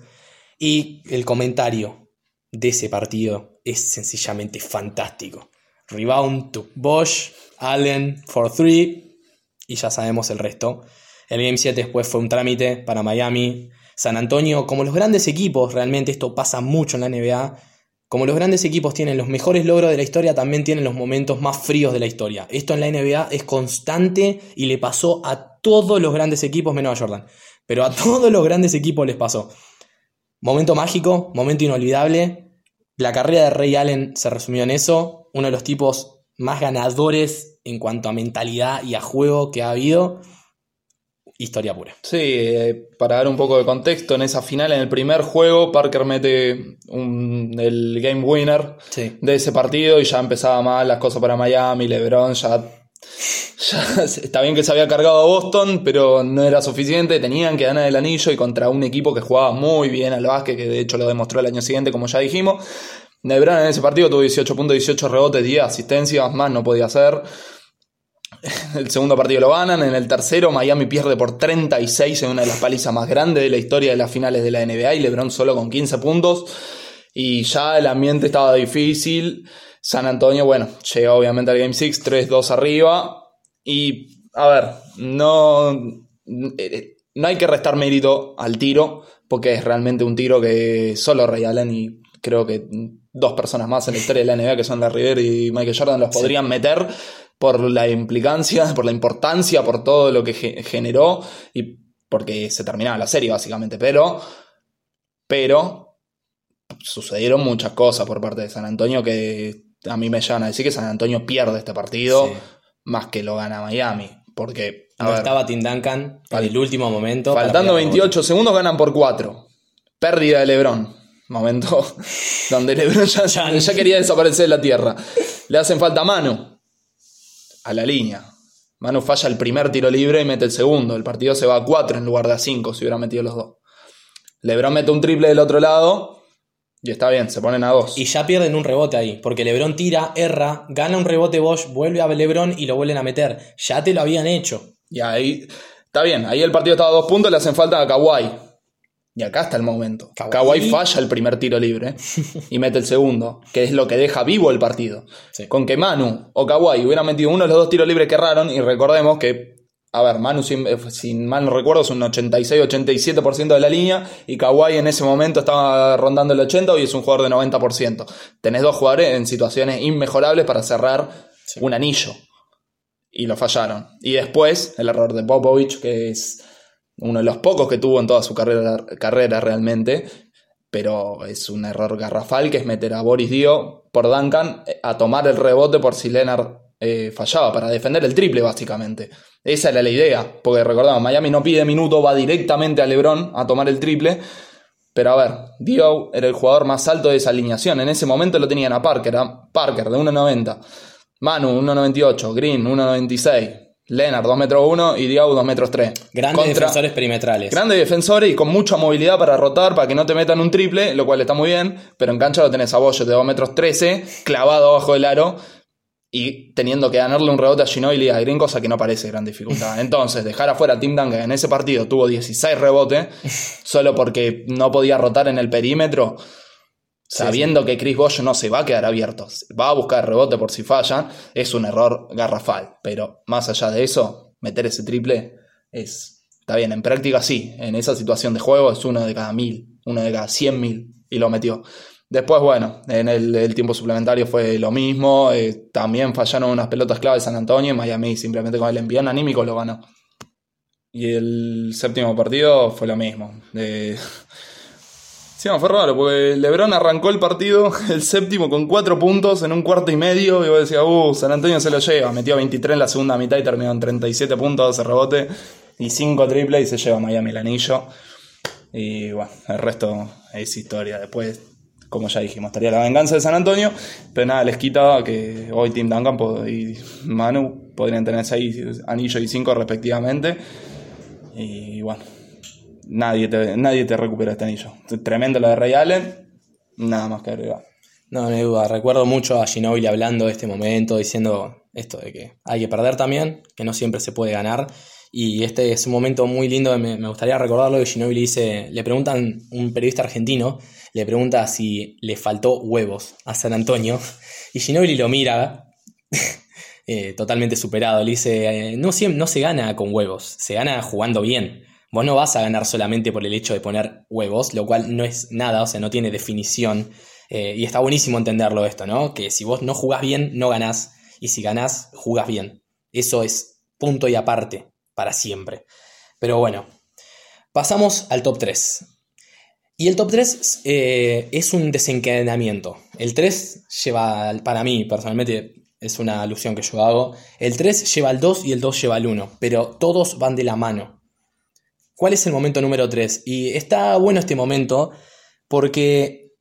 Y el comentario de ese partido es sencillamente fantástico. Rebound to Bosch, Allen for three y ya sabemos el resto. El Game 7 después fue un trámite para Miami. San Antonio, como los grandes equipos, realmente esto pasa mucho en la NBA, como los grandes equipos tienen los mejores logros de la historia, también tienen los momentos más fríos de la historia. Esto en la NBA es constante y le pasó a todos los grandes equipos, menos a Jordan. Pero a todos los grandes equipos les pasó. Momento mágico, momento inolvidable. La carrera de Ray Allen se resumió en eso. Uno de los tipos más ganadores en cuanto a mentalidad y a juego que ha habido historia pura. Sí, eh, para dar un poco de contexto, en esa final, en el primer juego, Parker mete el game winner de ese partido y ya empezaba mal las cosas para Miami, LeBron ya, ya, Está bien que se había cargado a Boston, pero no era suficiente, tenían que ganar el anillo y contra un equipo que jugaba muy bien al básquet, que de hecho lo demostró el año siguiente, como ya dijimos. LeBron en ese partido tuvo 18.18 rebotes, 10 asistencias, más no podía hacer. El segundo partido lo ganan. En el tercero, Miami pierde por 36 en una de las palizas más grandes de la historia de las finales de la NBA. Y LeBron solo con 15 puntos. Y ya el ambiente estaba difícil. San Antonio, bueno, llega obviamente al Game 6, 3-2 arriba. Y, a ver, no, no hay que restar mérito al tiro, porque es realmente un tiro que solo Ray Allen y creo que dos personas más en la historia de la NBA, que son la River y Michael Jordan, los podrían meter por la implicancia, por la importancia, por todo lo que generó y porque se terminaba la serie básicamente, pero pero sucedieron muchas cosas por parte de San Antonio que a mí me llevan a decir que San Antonio pierde este partido más que lo gana Miami, porque no estaba Tim Duncan en el último momento. Faltando 28 segundos ganan por 4. Pérdida de LeBron. Momento donde LeBron ya, ya, quería desaparecer de la tierra. Le hacen falta mano a la línea. Manu falla el primer tiro libre y mete el segundo. El partido se va a 4 en lugar de a 5 si hubiera metido los dos. Lebron mete un triple del otro lado y está bien, se ponen a 2. Y ya pierden un rebote ahí, porque Lebron tira, erra, gana un rebote Bosch, vuelve a Lebron y lo vuelven a meter. Ya te lo habían hecho. Y ahí está bien, ahí el partido estaba a 2 puntos, le hacen falta a Kawhi. Y acá está el momento. Kawhi, falla el primer tiro libre y mete el segundo, que es lo que deja vivo el partido. Con que Manu o Kawhi hubieran metido uno de los dos tiros libres que erraron, y recordemos que, a ver, Manu, sin, eh, mal no recuerdo, es un 86-87% de la línea, y Kawhi en ese momento estaba rondando el 80% y es un jugador de 90%. Tenés dos jugadores en situaciones inmejorables para cerrar un anillo. Y lo fallaron. Y después, el error de Popovich, que es uno de los pocos que tuvo en toda su carrera, carrera realmente, pero es un error garrafal que es meter a Boris Dio por Duncan eh, a tomar el rebote por si Leonard eh, fallaba, para defender el triple básicamente. Esa era la idea, porque recordamos, Miami no pide minuto, va directamente a LeBron a tomar el triple. Pero a ver, Dio era el jugador más alto de esa alineación. En ese momento lo tenían a Parker, a Parker de 1.90, Manu 1.98, Green 1.96. Leonard 2 metros 1 y Diaw 2 metros 3. Grandes defensores perimetrales. Grandes defensores y con mucha movilidad para rotar, para que no te metan un triple, lo cual está muy bien. Pero en cancha lo tenés a Bollo de 2 metros 13, clavado abajo del aro y teniendo que ganarle un rebote a Ginobili y a Green, cosa que no parece gran dificultad. Entonces, dejar afuera a Tim Duncan en ese partido tuvo 16 rebotes, solo porque no podía rotar en el perímetro sabiendo que Chris Bosh no se va a quedar abierto, va a buscar rebote por si fallan, es un error garrafal. Pero más allá de eso, meter ese triple es. Está bien, en práctica sí, en esa situación de juego es uno de cada mil, uno de cada cien mil, y lo metió. Después, bueno, en el, tiempo suplementario fue lo mismo, eh, también fallaron unas pelotas clave San Antonio, Miami simplemente con el envión anímico lo ganó. Y el séptimo partido fue lo mismo. Sí, fue raro, porque Lebron arrancó el partido, el séptimo, con cuatro puntos en un cuarto y medio. Y vos decías, uh, San Antonio se lo lleva. Metió 23 en la segunda mitad y terminó en 37 puntos, de rebote y 5 triples y se lleva Miami el anillo. Y bueno, el resto es historia. Después, como ya dijimos, estaría la venganza de San Antonio. Pero nada, les quita que hoy Tim Duncan y Manu podrían tener 6 anillos y 5 respectivamente. Y bueno nadie te, nadie te recupera este anillo. Tremendo lo de Ray Allen, nada más que agregar. No, no hay duda. Recuerdo mucho a Ginobili hablando de este momento, diciendo esto de que hay que perder también, que no siempre se puede ganar. Y este es un momento muy lindo, me, me gustaría recordarlo, que Ginobili dice, le preguntan, un periodista argentino, le pregunta si le faltó huevos a San Antonio, y Ginobili lo mira, eh, totalmente superado, le dice, eh, no, no se gana con huevos, se gana jugando bien. Vos no vas a ganar solamente por el hecho de poner huevos, lo cual no es nada, o sea, no tiene definición. Eh, y está buenísimo entenderlo esto, ¿no? Que si vos no jugás bien, no ganás. Y si ganás, jugás bien. Eso es punto y aparte, para siempre. Pero bueno, pasamos al top 3. Y el top 3 eh, es un desencadenamiento. El 3 lleva, para mí personalmente, es una alusión que yo hago. El 3 lleva al 2 y el 2 lleva al 1. Pero todos van de la mano. ¿Cuál es el momento número 3? Y está bueno este momento porque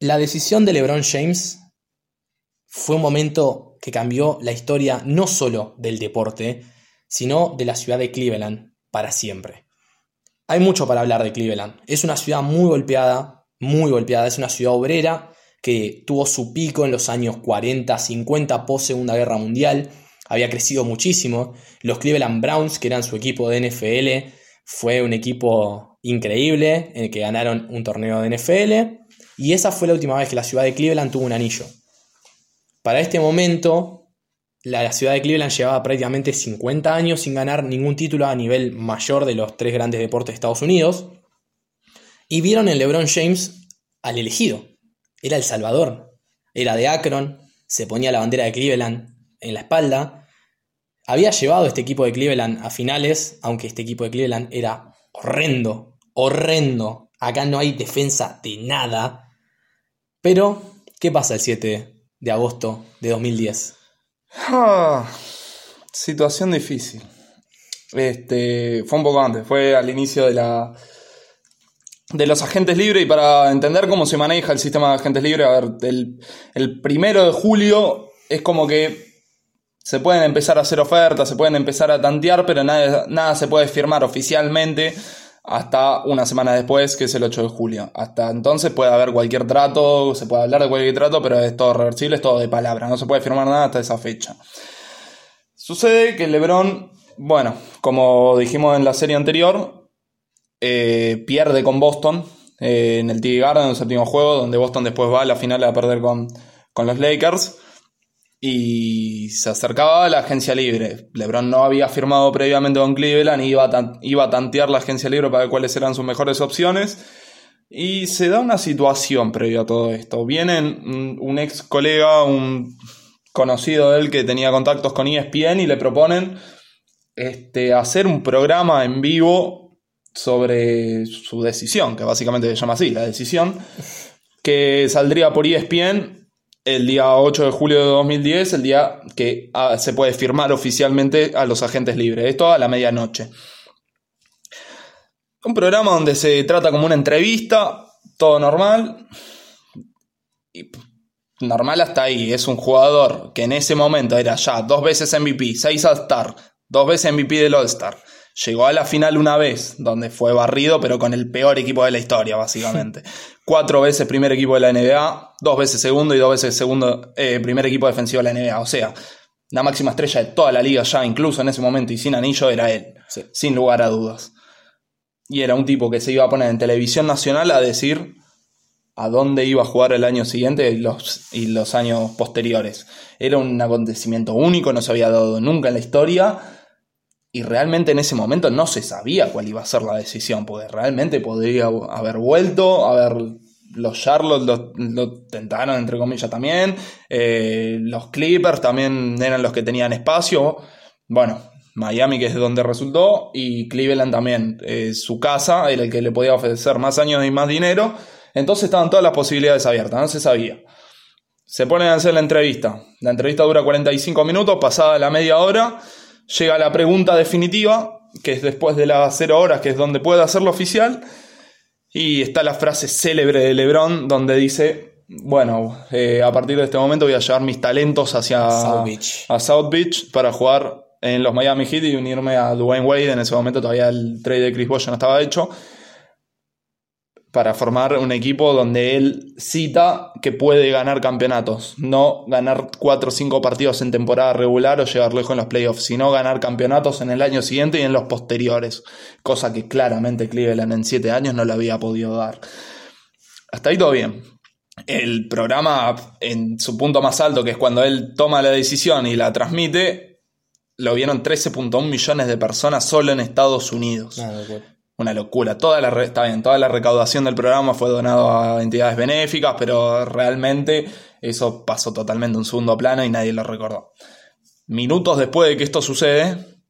la decisión de LeBron James fue un momento que cambió la historia no solo del deporte, sino de la ciudad de Cleveland para siempre. Hay mucho para hablar de Cleveland. Es una ciudad muy golpeada, muy golpeada. Es una ciudad obrera que tuvo su pico en los años 40, 50, post Segunda Guerra Mundial. Había crecido muchísimo. Los Cleveland Browns, que eran su equipo de NFL, fue un equipo increíble en el que ganaron un torneo de NFL y esa fue la última vez que la ciudad de Cleveland tuvo un anillo. Para este momento, la ciudad de Cleveland llevaba prácticamente 50 años sin ganar ningún título a nivel mayor de los tres grandes deportes de Estados Unidos y vieron en LeBron James al elegido. Era el Salvador, era de Akron, se ponía la bandera de Cleveland en la espalda había llevado este equipo de Cleveland a finales, aunque este equipo de Cleveland era horrendo, horrendo. Acá no hay defensa de nada. Pero, ¿qué pasa el 7 de agosto de 2010? Ah, situación difícil. Este, fue un poco antes, fue al inicio de la de los agentes libres y para entender cómo se maneja el sistema de agentes libres, a ver, el, el primero de julio es como que se pueden empezar a hacer ofertas, se pueden empezar a tantear, pero nada, nada se puede firmar oficialmente hasta una semana después, que es el 8 de julio. Hasta entonces puede haber cualquier trato, se puede hablar de cualquier trato, pero es todo reversible, es todo de palabra, no se puede firmar nada hasta esa fecha. Sucede que LeBron, bueno, como dijimos en la serie anterior, eh, pierde con Boston eh, en el TD Garden, en el séptimo juego, donde Boston después va a la final a perder con, con los Lakers y se acercaba a la agencia libre. LeBron no había firmado previamente con Cleveland, iba iba a tantear la agencia libre para ver cuáles eran sus mejores opciones. Y se da una situación previo a todo esto. Viene un ex colega, un conocido de él que tenía contactos con ESPN y le proponen este, hacer un programa en vivo sobre su decisión, que básicamente se llama así, la decisión, que saldría por ESPN el día 8 de julio de 2010, el día que ah, se puede firmar oficialmente a los agentes libres. Esto a la medianoche. Un programa donde se trata como una entrevista, todo normal. Y normal hasta ahí. Es un jugador que en ese momento era ya dos veces MVP, seis All-Star, dos veces MVP del All-Star. Llegó a la final una vez, donde fue barrido, pero con el peor equipo de la historia, básicamente. Cuatro veces primer equipo de la NBA, dos veces segundo y dos veces segundo, eh, primer equipo defensivo de la NBA. O sea, la máxima estrella de toda la liga ya, incluso en ese momento y sin anillo, era él, sin lugar a dudas. Y era un tipo que se iba a poner en televisión nacional a decir a dónde iba a jugar el año siguiente y los, y los años posteriores. Era un acontecimiento único, no se había dado nunca en la historia y realmente en ese momento no se sabía cuál iba a ser la decisión, porque realmente podría haber vuelto, haber los Charlotte lo, tentaron entre comillas también, eh, los Clippers también eran los que tenían espacio, bueno, Miami que es donde resultó y Cleveland también, eh, su casa era el que le podía ofrecer más años y más dinero, entonces estaban todas las posibilidades abiertas, no se sabía. Se ponen a hacer la entrevista, la entrevista dura 45 minutos, pasada la media hora, llega la pregunta definitiva, que es después de las 0 horas, que es donde puede hacerlo oficial, y está la frase célebre de Lebron, donde dice, bueno, eh, a partir de este momento voy a llevar mis talentos hacia South Beach. a South Beach para jugar en los Miami Heat y unirme a Dwayne Wade. En ese momento todavía el trade de Chris Bosh no estaba hecho para formar un equipo donde él cita que puede ganar campeonatos, no ganar 4 o 5 partidos en temporada regular o llegar lejos en los playoffs, sino ganar campeonatos en el año siguiente y en los posteriores, cosa que claramente Cleveland en 7 años no le había podido dar. Hasta ahí todo bien. El programa en su punto más alto, que es cuando él toma la decisión y la transmite, lo vieron 13.1 millones de personas solo en Estados Unidos. Nada, pues. Una locura. Toda la, está bien, toda la recaudación del programa fue donado a entidades benéficas, pero realmente eso pasó totalmente a un segundo plano y nadie lo recordó. Minutos después de que esto sucede,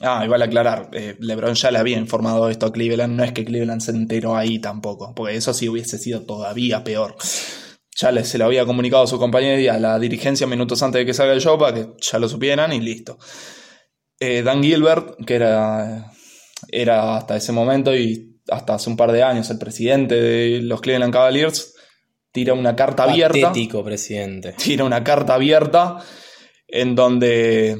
ah, igual aclarar, eh, LeBron ya le había informado esto a Cleveland, no es que Cleveland se enteró ahí tampoco, porque eso sí hubiese sido todavía peor. Ya se lo había comunicado a su compañero y a la dirigencia minutos antes de que salga el show para que ya lo supieran y listo. Eh, Dan Gilbert, que era era hasta ese momento y hasta hace un par de años el presidente de los Cleveland Cavaliers, tira una carta abierta. Patético presidente. Tira una carta abierta en donde,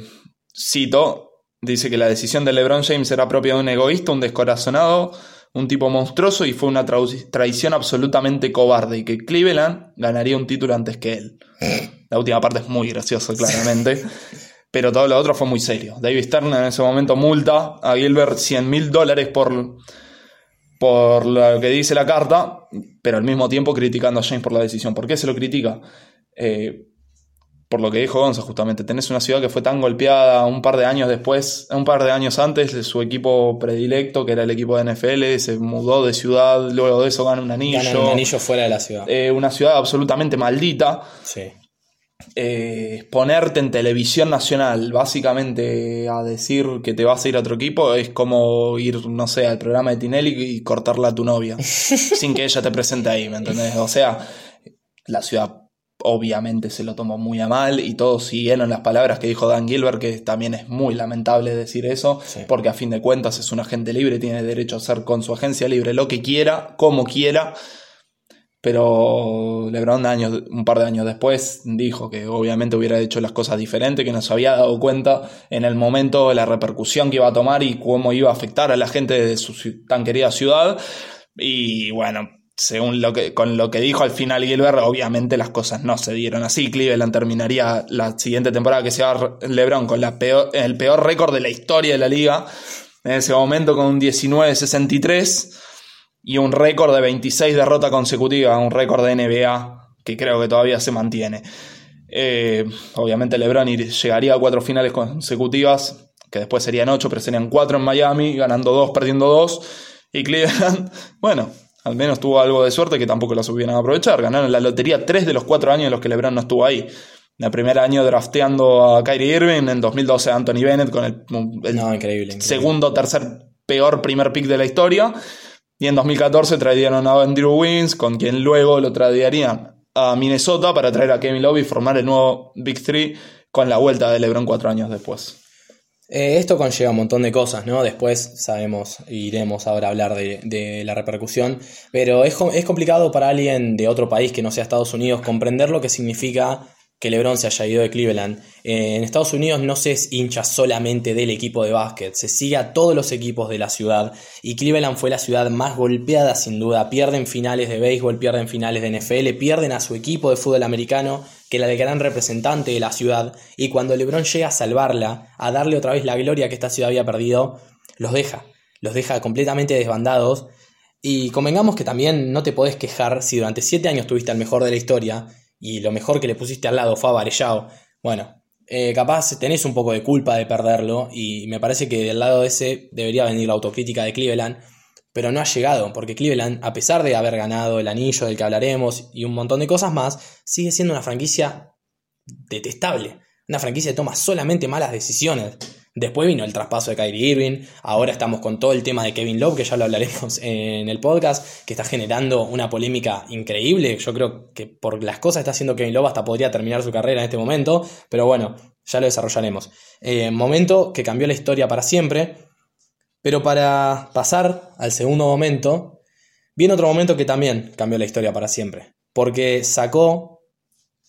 cito, dice que la decisión de LeBron James era propia de un egoísta, un descorazonado, un tipo monstruoso y fue una traición absolutamente cobarde y que Cleveland ganaría un título antes que él. La última parte es muy graciosa, claramente pero todo lo otro fue muy serio. David Stern en ese momento multa a Gilbert 100 mil dólares por, por lo que dice la carta, pero al mismo tiempo criticando a James por la decisión. ¿Por qué se lo critica? Eh, por lo que dijo Gonza, justamente, tenés una ciudad que fue tan golpeada un par de años después, un par de años antes, su equipo predilecto, que era el equipo de NFL, se mudó de ciudad, luego de eso gana un anillo. Gana un anillo fuera de la ciudad. Eh, una ciudad absolutamente maldita. Sí. Eh, ponerte en televisión nacional básicamente a decir que te vas a ir a otro equipo es como ir, no sé, al programa de Tinelli y cortarla a tu novia sin que ella te presente ahí, ¿me entendés? O sea, la ciudad obviamente se lo tomó muy a mal y todos siguieron las palabras que dijo Dan Gilbert, que también es muy lamentable decir eso, porque a fin de cuentas es un agente libre, tiene derecho a hacer con su agencia libre lo que quiera, como quiera pero LeBron años, un par de años después dijo que obviamente hubiera hecho las cosas diferentes, que no se había dado cuenta en el momento de la repercusión que iba a tomar y cómo iba a afectar a la gente de su tan querida ciudad. Y bueno, según lo que, con lo que dijo al final Gilbert, obviamente las cosas no se dieron así. Cleveland terminaría la siguiente temporada que se va LeBron con el peor récord de la historia de la liga. En ese momento con un 19-63 y un récord de 26 derrotas consecutivas, un récord de NBA que creo que todavía se mantiene. Eh, obviamente LeBron llegaría a cuatro finales consecutivas, que después serían ocho, pero serían cuatro en Miami, ganando dos, perdiendo dos. Y Cleveland, bueno, al menos tuvo algo de suerte que tampoco la supieron aprovechar. Ganaron la lotería tres de los cuatro años en los que LeBron no estuvo ahí. El primer año drafteando a Kyrie Irving, en 2012 a Anthony Bennett con el, no, increíble, increíble. segundo tercer peor primer pick de la historia. Y en 2014 trajeron a Andrew Wins, con quien luego lo traerían a Minnesota para traer a Kevin Love y formar el nuevo Big Three con la vuelta de LeBron cuatro años después. Eh, esto conlleva un montón de cosas, ¿no? Después sabemos, iremos ahora a hablar de, la repercusión, pero es, es, complicado para alguien de otro país que no sea Estados Unidos comprender lo que significa que LeBron se haya ido de Cleveland. Eh, en Estados Unidos no se es hincha solamente del equipo de básquet, se sigue a todos los equipos de la ciudad y Cleveland fue la ciudad más golpeada sin duda. Pierden finales de béisbol, pierden finales de NFL, pierden a su equipo de fútbol americano, que era el gran representante de la ciudad, y cuando LeBron llega a salvarla, a darle otra vez la gloria que esta ciudad había perdido, los deja, los deja completamente desbandados. Y convengamos que también no te podés quejar si durante 7 años tuviste al mejor de la historia y lo mejor que le pusiste al lado fue a bueno, eh, capaz tenés un poco de culpa de perderlo y me parece que del lado ese debería venir la autocrítica de Cleveland, pero no ha llegado, porque Cleveland, a pesar de haber ganado el anillo del que hablaremos y un montón de cosas más, sigue siendo una franquicia detestable, una franquicia que toma solamente malas decisiones. Después vino el traspaso de Kyrie Irving, ahora estamos con todo el tema de Kevin Love, que ya lo hablaremos en el podcast, que está generando una polémica increíble. Yo creo que por las cosas que está haciendo Kevin Love hasta podría terminar su carrera en este momento, pero bueno, ya lo desarrollaremos. Eh, momento que cambió la historia para siempre, pero para pasar al segundo momento, viene otro momento que también cambió la historia para siempre, porque sacó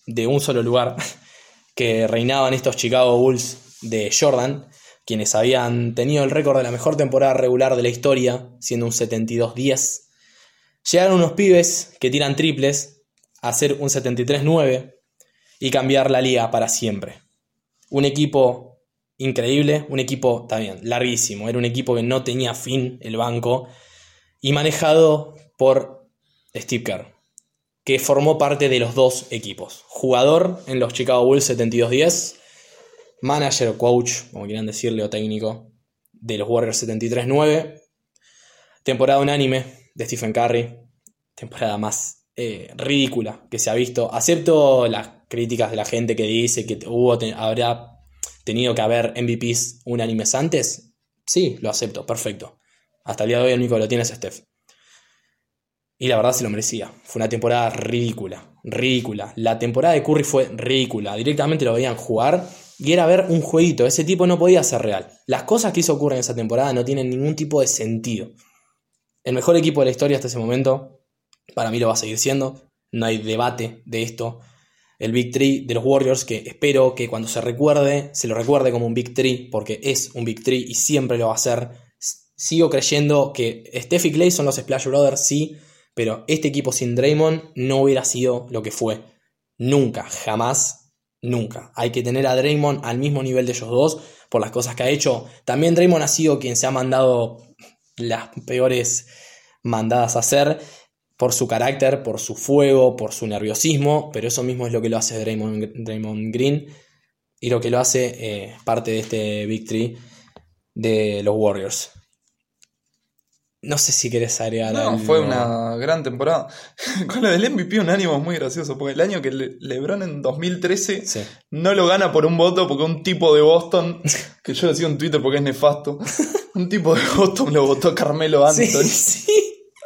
de un solo lugar que reinaban estos Chicago Bulls de Jordan quienes habían tenido el récord de la mejor temporada regular de la historia, siendo un 72-10. Llegaron unos pibes que tiran triples a hacer un 73-9 y cambiar la liga para siempre. Un equipo increíble, un equipo también larguísimo, era un equipo que no tenía fin el banco y manejado por Steve Kerr, que formó parte de los dos equipos. Jugador en los Chicago Bulls 72-10 manager o coach, como quieran decirle, o técnico de los Warriors 73-9. Temporada unánime de Stephen Curry. Temporada más eh, ridícula que se ha visto. Acepto las críticas de la gente que dice que hubo, habrá tenido que haber MVPs unánimes antes. Sí, lo acepto, perfecto. Hasta el día de hoy el único que lo tiene es Steph. Y la verdad se lo merecía. Fue una temporada ridícula, ridícula. La temporada de Curry fue ridícula. Directamente lo veían jugar y era ver un jueguito. Ese tipo no podía ser real. Las cosas que hizo ocurrir en esa temporada no tienen ningún tipo de sentido. El mejor equipo de la historia hasta ese momento, para mí lo va a seguir siendo. No hay debate de esto. El Big Tree de los Warriors, que espero que cuando se recuerde, se lo recuerde como un Big Tree, porque es un Big Tree y siempre lo va a ser. Sigo creyendo que Steph y Clay son los Splash Brothers, sí, pero este equipo sin Draymond no hubiera sido lo que fue. Nunca, jamás Nunca. Hay que tener a Draymond al mismo nivel de ellos dos por las cosas que ha hecho. También Draymond ha sido quien se ha mandado las peores mandadas a hacer por su carácter, por su fuego, por su nerviosismo, pero eso mismo es lo que lo hace Draymond, Green y lo que lo hace eh, parte de este victory de los Warriors. No sé si querés agregar No, fue una gran temporada. Con lo del MVP un ánimo muy gracioso, porque el año que LeBron en 2013 no lo gana por un voto, porque un tipo de Boston, que yo lo sigo en Twitter porque es nefasto, un tipo de Boston lo votó Carmelo Anthony. sí.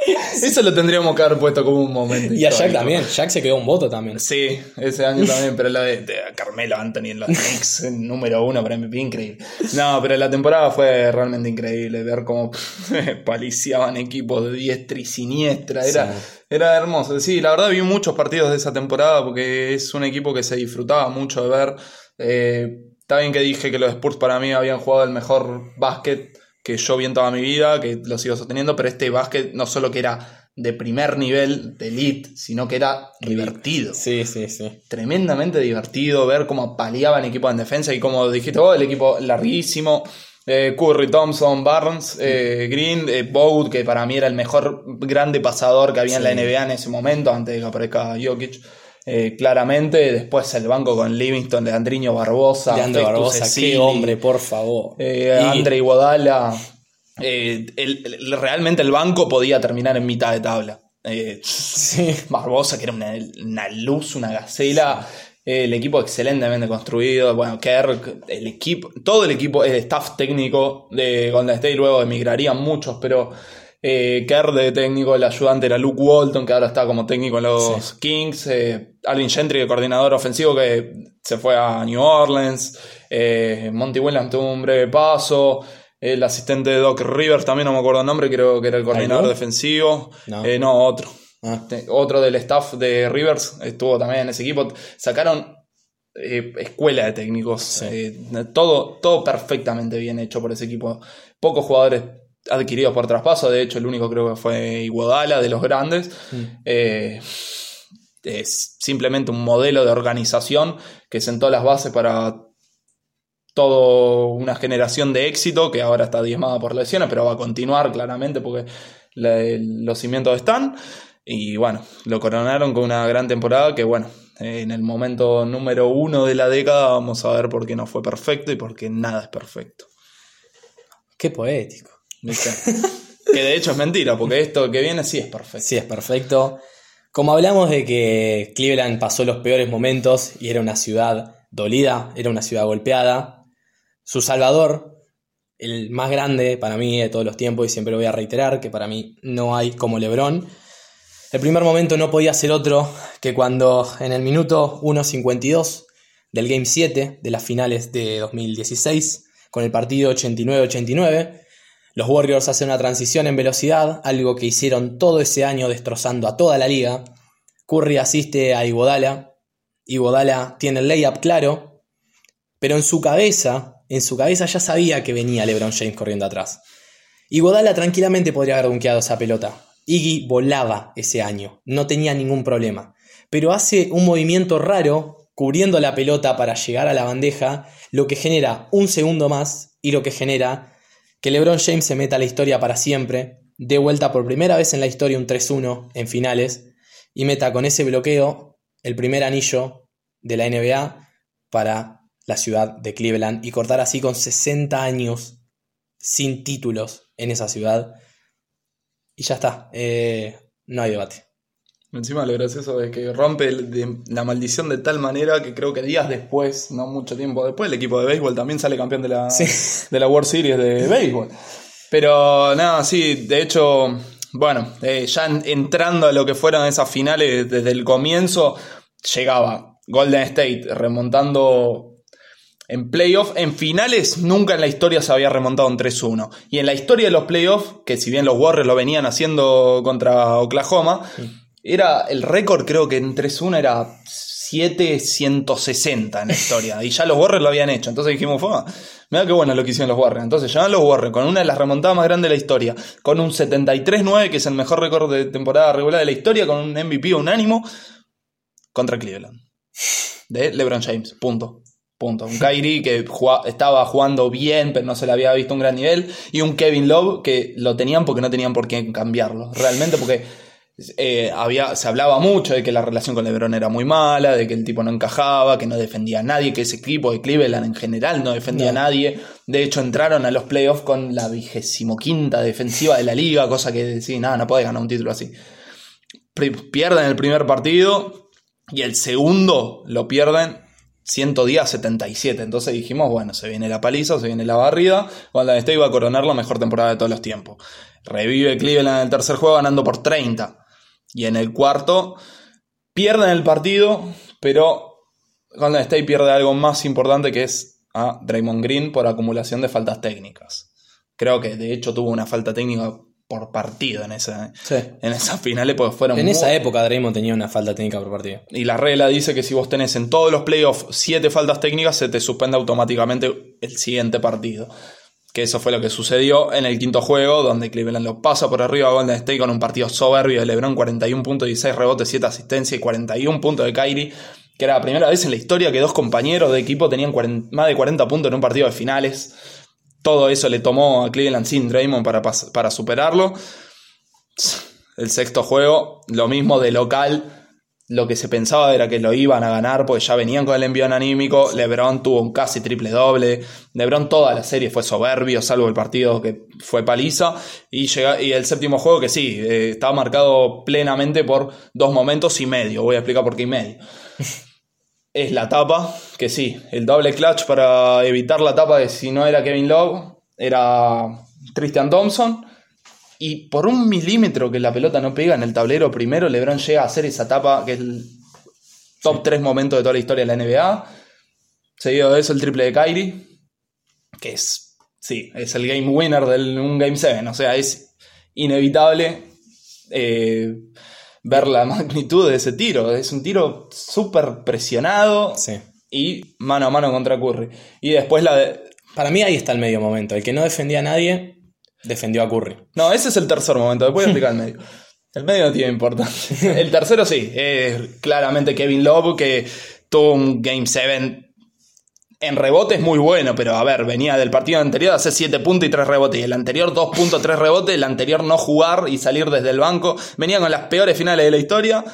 Eso lo tendríamos que haber puesto como un momento. Y a Jack también. Jack se quedó un voto también. Sí, ese año también, pero la de, Carmelo Anthony en los Knicks, número uno para MVP, increíble. No, pero la temporada fue realmente increíble. Ver cómo paliciaban equipos de diestra y siniestra. Era, era hermoso. Sí, la verdad vi muchos partidos de esa temporada porque es un equipo que se disfrutaba mucho de ver. Eh, está bien que dije que los Spurs para mí habían jugado el mejor básquet que yo vi en toda mi vida, que lo sigo sosteniendo, pero este básquet no solo que era de primer nivel, de elite, sino que era divertido. Sí, sí, sí. Tremendamente divertido ver cómo paliaban equipos en defensa y como dijiste vos, el equipo larguísimo. Eh, Curry, Thompson, Barnes, eh, Green, eh, Bogut, que para mí era el mejor grande pasador que había en la NBA en ese momento, antes de que aparezca Jokic. Eh, claramente. Después el banco con Livingston, Leandriño Barbosa. Leandro Barbosa, qué hombre, por favor. Eh, Andre Iguodala. Eh, realmente el banco podía terminar en mitad de tabla. Barbosa, que era una, luz, una gacela. El equipo excelentemente construido. Bueno, Kerr, el equipo, todo el equipo, el staff técnico de Golden State, luego emigrarían muchos, pero eh, Kerr de técnico, el ayudante era Luke Walton, que ahora está como técnico en los Kings. Eh, Alvin Gentry, el coordinador ofensivo, que se fue a New Orleans. Eh, Monty Williams tuvo un breve paso. El asistente de Doc Rivers, también no me acuerdo el nombre, creo que era el coordinador defensivo. No, eh, no otro. Ah. Otro del staff de Rivers estuvo también en ese equipo. Sacaron eh, escuela de técnicos. Eh, todo, todo perfectamente bien hecho por ese equipo. Pocos jugadores adquiridos por traspaso. De hecho, el único creo que fue Iguodala de los grandes. Mm. es simplemente un modelo de organización que sentó las bases para toda una generación de éxito que ahora está diezmada por lesiones, pero va a continuar claramente porque los cimientos están. Y bueno, lo coronaron con una gran temporada que bueno, en el momento número uno de la década vamos a ver por qué no fue perfecto y por qué nada es perfecto. Qué poético. Que de hecho es mentira, porque esto que viene sí es perfecto. Sí es perfecto. Como hablamos de que Cleveland pasó los peores momentos y era una ciudad dolida, era una ciudad golpeada, su salvador, el más grande para mí de todos los tiempos, y siempre lo voy a reiterar, que para mí no hay como Lebron. El primer momento no podía ser otro que cuando en el minuto 1.52 del Game 7 de las finales de 2016, con el partido 89-89, los Warriors hacen una transición en velocidad, algo que hicieron todo ese año destrozando a toda la liga. Curry asiste a Iguodala, Iguodala tiene el layup claro, pero en su cabeza en su cabeza ya sabía que venía LeBron James corriendo atrás. Y Godala tranquilamente podría haber dunkeado esa pelota. Iggy volaba ese año, no tenía ningún problema. Pero hace un movimiento raro cubriendo la pelota para llegar a la bandeja, lo que genera un segundo más y lo que genera que LeBron James se meta a la historia para siempre, de vuelta por primera vez en la historia un 3-1 en finales y meta con ese bloqueo el primer anillo de la NBA para la ciudad de Cleveland y cortar así con 60 años sin títulos en esa ciudad. Y ya está, eh, no hay debate. Encima lo gracioso es que rompe la maldición de tal manera que creo que días después, no mucho tiempo después, el equipo de béisbol también sale campeón de la, de la World Series de béisbol. Pero nada, sí, de hecho, bueno, eh, ya entrando a lo que fueron esas finales desde el comienzo, llegaba Golden State remontando en playoffs, en finales, nunca en la historia se había remontado un 3-1. Y en la historia de los playoffs, que si bien los Warriors lo venían haciendo contra Oklahoma, era el récord, creo que en 3-1 era 760 en la historia. y ya los Warriors lo habían hecho. Entonces dijimos, mira qué bueno lo que hicieron los Warriors. Entonces llegan los Warriors con una de las remontadas más grandes de la historia, con un 73-9, que es el mejor récord de temporada regular de la historia, con un MVP unánimo, contra Cleveland. De LeBron James, punto. Punto. Un Kyrie que estaba jugando bien, pero no se le había visto un gran nivel. Y un Kevin Love que lo tenían porque no tenían por qué cambiarlo. Realmente porque eh, había, se hablaba mucho de que la relación con LeBron era muy mala, de que el tipo no encajaba, que no defendía a nadie, que ese equipo de Cleveland en general no defendía a nadie. De hecho, entraron a los playoffs con la vigésimo quinta defensiva de la liga, cosa que decía, nada, no puede ganar un título así. Pierden el primer partido y el segundo lo pierden 110 77. Entonces dijimos, bueno, se viene la paliza, se viene la barrida. Golden State iba a coronar la mejor temporada de todos los tiempos. Revive Cleveland en el tercer juego ganando por 30. Y en el cuarto pierden el partido, pero Golden State pierde algo más importante que es a Draymond Green por acumulación de faltas técnicas. Creo que de hecho tuvo una falta técnica por partido en esa, en esas finales, porque fueron. En esa época Draymond tenía una falta técnica por partido. Y la regla dice que si vos tenés en todos los playoffs siete faltas técnicas, se te suspende automáticamente el siguiente partido. Que eso fue lo que sucedió en el quinto juego, donde Cleveland lo pasa por arriba a Golden State con un partido soberbio de LeBron, 41 puntos, 16 rebotes, 7 asistencias y 41 puntos de Kyrie, que era la primera vez en la historia que dos compañeros de equipo tenían más de 40 puntos en un partido de finales. Todo eso le tomó a Cleveland sin Draymond para, para superarlo. El sexto juego, lo mismo de local. Lo que se pensaba era que lo iban a ganar porque ya venían con el envío anímico. LeBron tuvo un casi triple doble. LeBron toda la serie fue soberbio, salvo el partido que fue paliza. Y, llega, y el séptimo juego que sí, eh, estaba marcado plenamente por dos momentos y medio. Voy a explicar por qué y medio. es la tapa, que sí, el doble clutch para evitar la tapa de si no era Kevin Love, era Christian Thompson. Y por un milímetro que la pelota no pega en el tablero primero, LeBron llega a hacer esa tapa, que es el top 3 momento de toda la historia de la NBA. Seguido de eso, el triple de Kyrie, que es, sí, es el game winner de un Game 7. O sea, es inevitable eh, ver la magnitud de ese tiro. Es un tiro súper presionado Sí. y mano a mano contra Curry. Y después la de, Para mí ahí está el medio momento. El que no defendía a nadie, defendió a Curry. No, ese es el tercer momento, después voy a explicar el medio. El medio no tiene importancia. El tercero sí, es claramente Kevin Love, que tuvo un Game 7 en rebotes muy bueno, pero a ver, venía del partido anterior a hacer 7 puntos y 3 rebotes, y el anterior 2 puntos, 3 rebotes, el anterior no jugar y salir desde el banco. Venía con las peores finales de la historia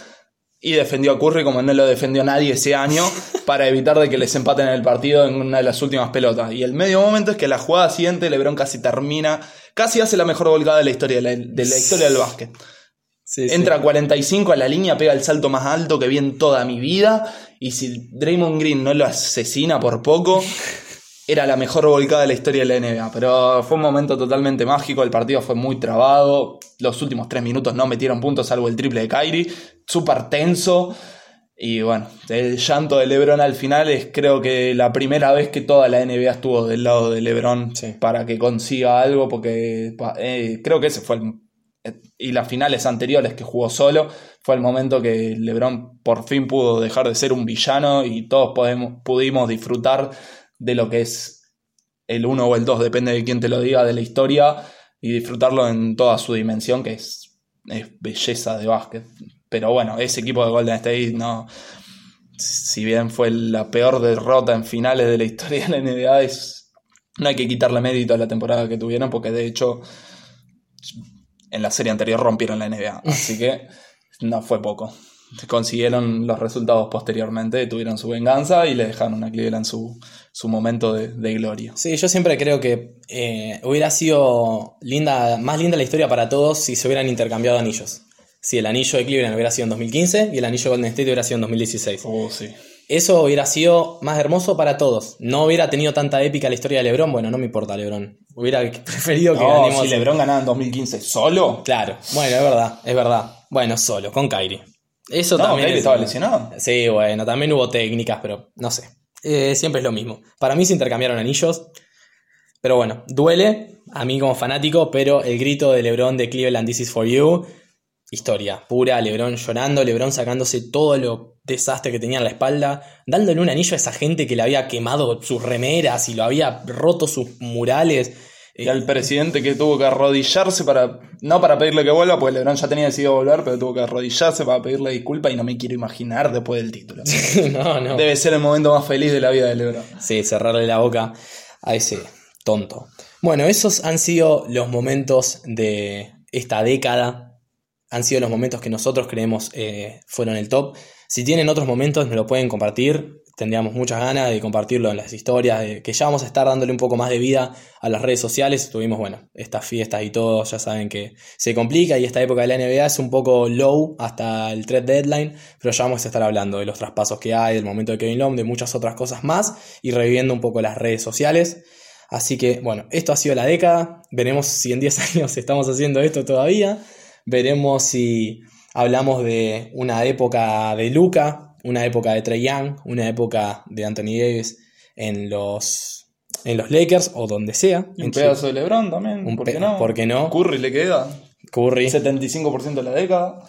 y defendió a Curry como no lo defendió nadie ese año para evitar de que les empaten el partido en una de las últimas pelotas. Y el medio momento es que la jugada siguiente LeBron casi termina, casi hace la mejor volcada de la historia de la, de la historia del básquet. Sí, sí. Entra a 45 a la línea, pega el salto más alto que vi en toda mi vida. Y si Draymond Green no lo asesina por poco, era la mejor volcada de la historia de la NBA. Pero fue un momento totalmente mágico. El partido fue muy trabado. Los últimos tres minutos no metieron puntos, salvo el triple de Kyrie. Súper tenso. Y bueno, el llanto de LeBron al final es creo que la primera vez que toda la NBA estuvo del lado de LeBron Sí. para que consiga algo, porque eh, creo que ese fue el, y las finales anteriores que jugó solo, fue el momento que LeBron por fin pudo dejar de ser un villano y todos podemos, pudimos disfrutar de lo que es el 1 o el 2, depende de quién te lo diga, de la historia y disfrutarlo en toda su dimensión, que es, es belleza de básquet. Pero bueno, ese equipo de Golden State no. Si bien fue la peor derrota en finales de la historia de la NBA, es, no hay que quitarle mérito a la temporada que tuvieron, porque de hecho en la serie anterior rompieron la NBA. Así que no fue poco. Consiguieron los resultados posteriormente, tuvieron su venganza y le dejaron a Cleveland su, su momento de, de gloria. Sí, yo siempre creo que eh, hubiera sido linda, más linda la historia para todos si se hubieran intercambiado anillos. Si el anillo de Cleveland hubiera sido en 2015 y el anillo de Golden State hubiera sido en 2016. Oh, sí. Eso hubiera sido más hermoso para todos. No hubiera tenido tanta épica la historia de LeBron. Bueno, no me importa LeBron. Hubiera preferido que No, ganemos. si LeBron ganaba en 2015 solo. Claro, bueno, es verdad, es verdad. Bueno, solo, con Kyrie. Eso No, también. Es- estaba lesionado. Sí, bueno, también hubo técnicas, pero no sé. Eh, siempre es lo mismo. Para mí se intercambiaron anillos. Pero bueno, duele a mí como fanático, pero el grito de LeBron de Cleveland, This is for you. Historia pura, LeBron llorando, LeBron sacándose todo lo desastre que tenía en la espalda, dándole un anillo a esa gente que le había quemado sus remeras y lo había roto sus murales. Y al presidente que tuvo que arrodillarse para. No para pedirle que vuelva, porque LeBron ya tenía decidido volver, pero tuvo que arrodillarse para pedirle disculpas y no me quiero imaginar después del título. no, no. Debe ser el momento más feliz de la vida de LeBron. Sí, cerrarle la boca a ese tonto. Bueno, esos han sido los momentos de esta década. Han sido los momentos que nosotros creemos eh, fueron el top. Si tienen otros momentos, me lo pueden compartir. Tendríamos muchas ganas de compartirlo en las historias, de que ya vamos a estar dándole un poco más de vida a las redes sociales. Tuvimos, bueno, estas fiestas y todo, ya saben que se complica y esta época de la NBA es un poco low hasta el trade deadline, pero ya vamos a estar hablando de los traspasos que hay, del momento de Kevin Love, de muchas otras cosas más y reviviendo un poco las redes sociales. Así que, bueno, esto ha sido la década. Veremos si en 10 años estamos haciendo esto todavía. Veremos si hablamos de una época de Luca, una época de Trey Young, una época de Anthony Davis en los, en los Lakers o donde sea. Y un pedazo de LeBron también. Un ¿Por qué no? ¿por qué no? Curry le queda. Curry. 75% de la década.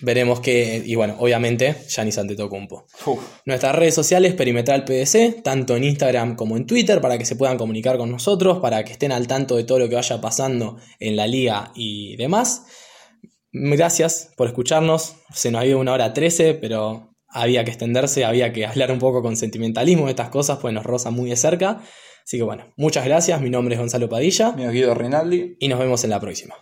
Veremos que, y bueno, obviamente, Giannis Antetokounmpo. Uf. Nuestras redes sociales, Perimetral PDC, tanto en Instagram como en Twitter, para que se puedan comunicar con nosotros, para que estén al tanto de todo lo que vaya pasando en la liga y demás. Gracias por escucharnos. Se nos ha ido una hora 13, pero había que extenderse, había que hablar un poco con sentimentalismo de estas cosas, pues nos roza muy de cerca. Así que bueno, muchas gracias. Mi nombre es Gonzalo Padilla Mío Guido Rinaldi. y nos vemos en la próxima.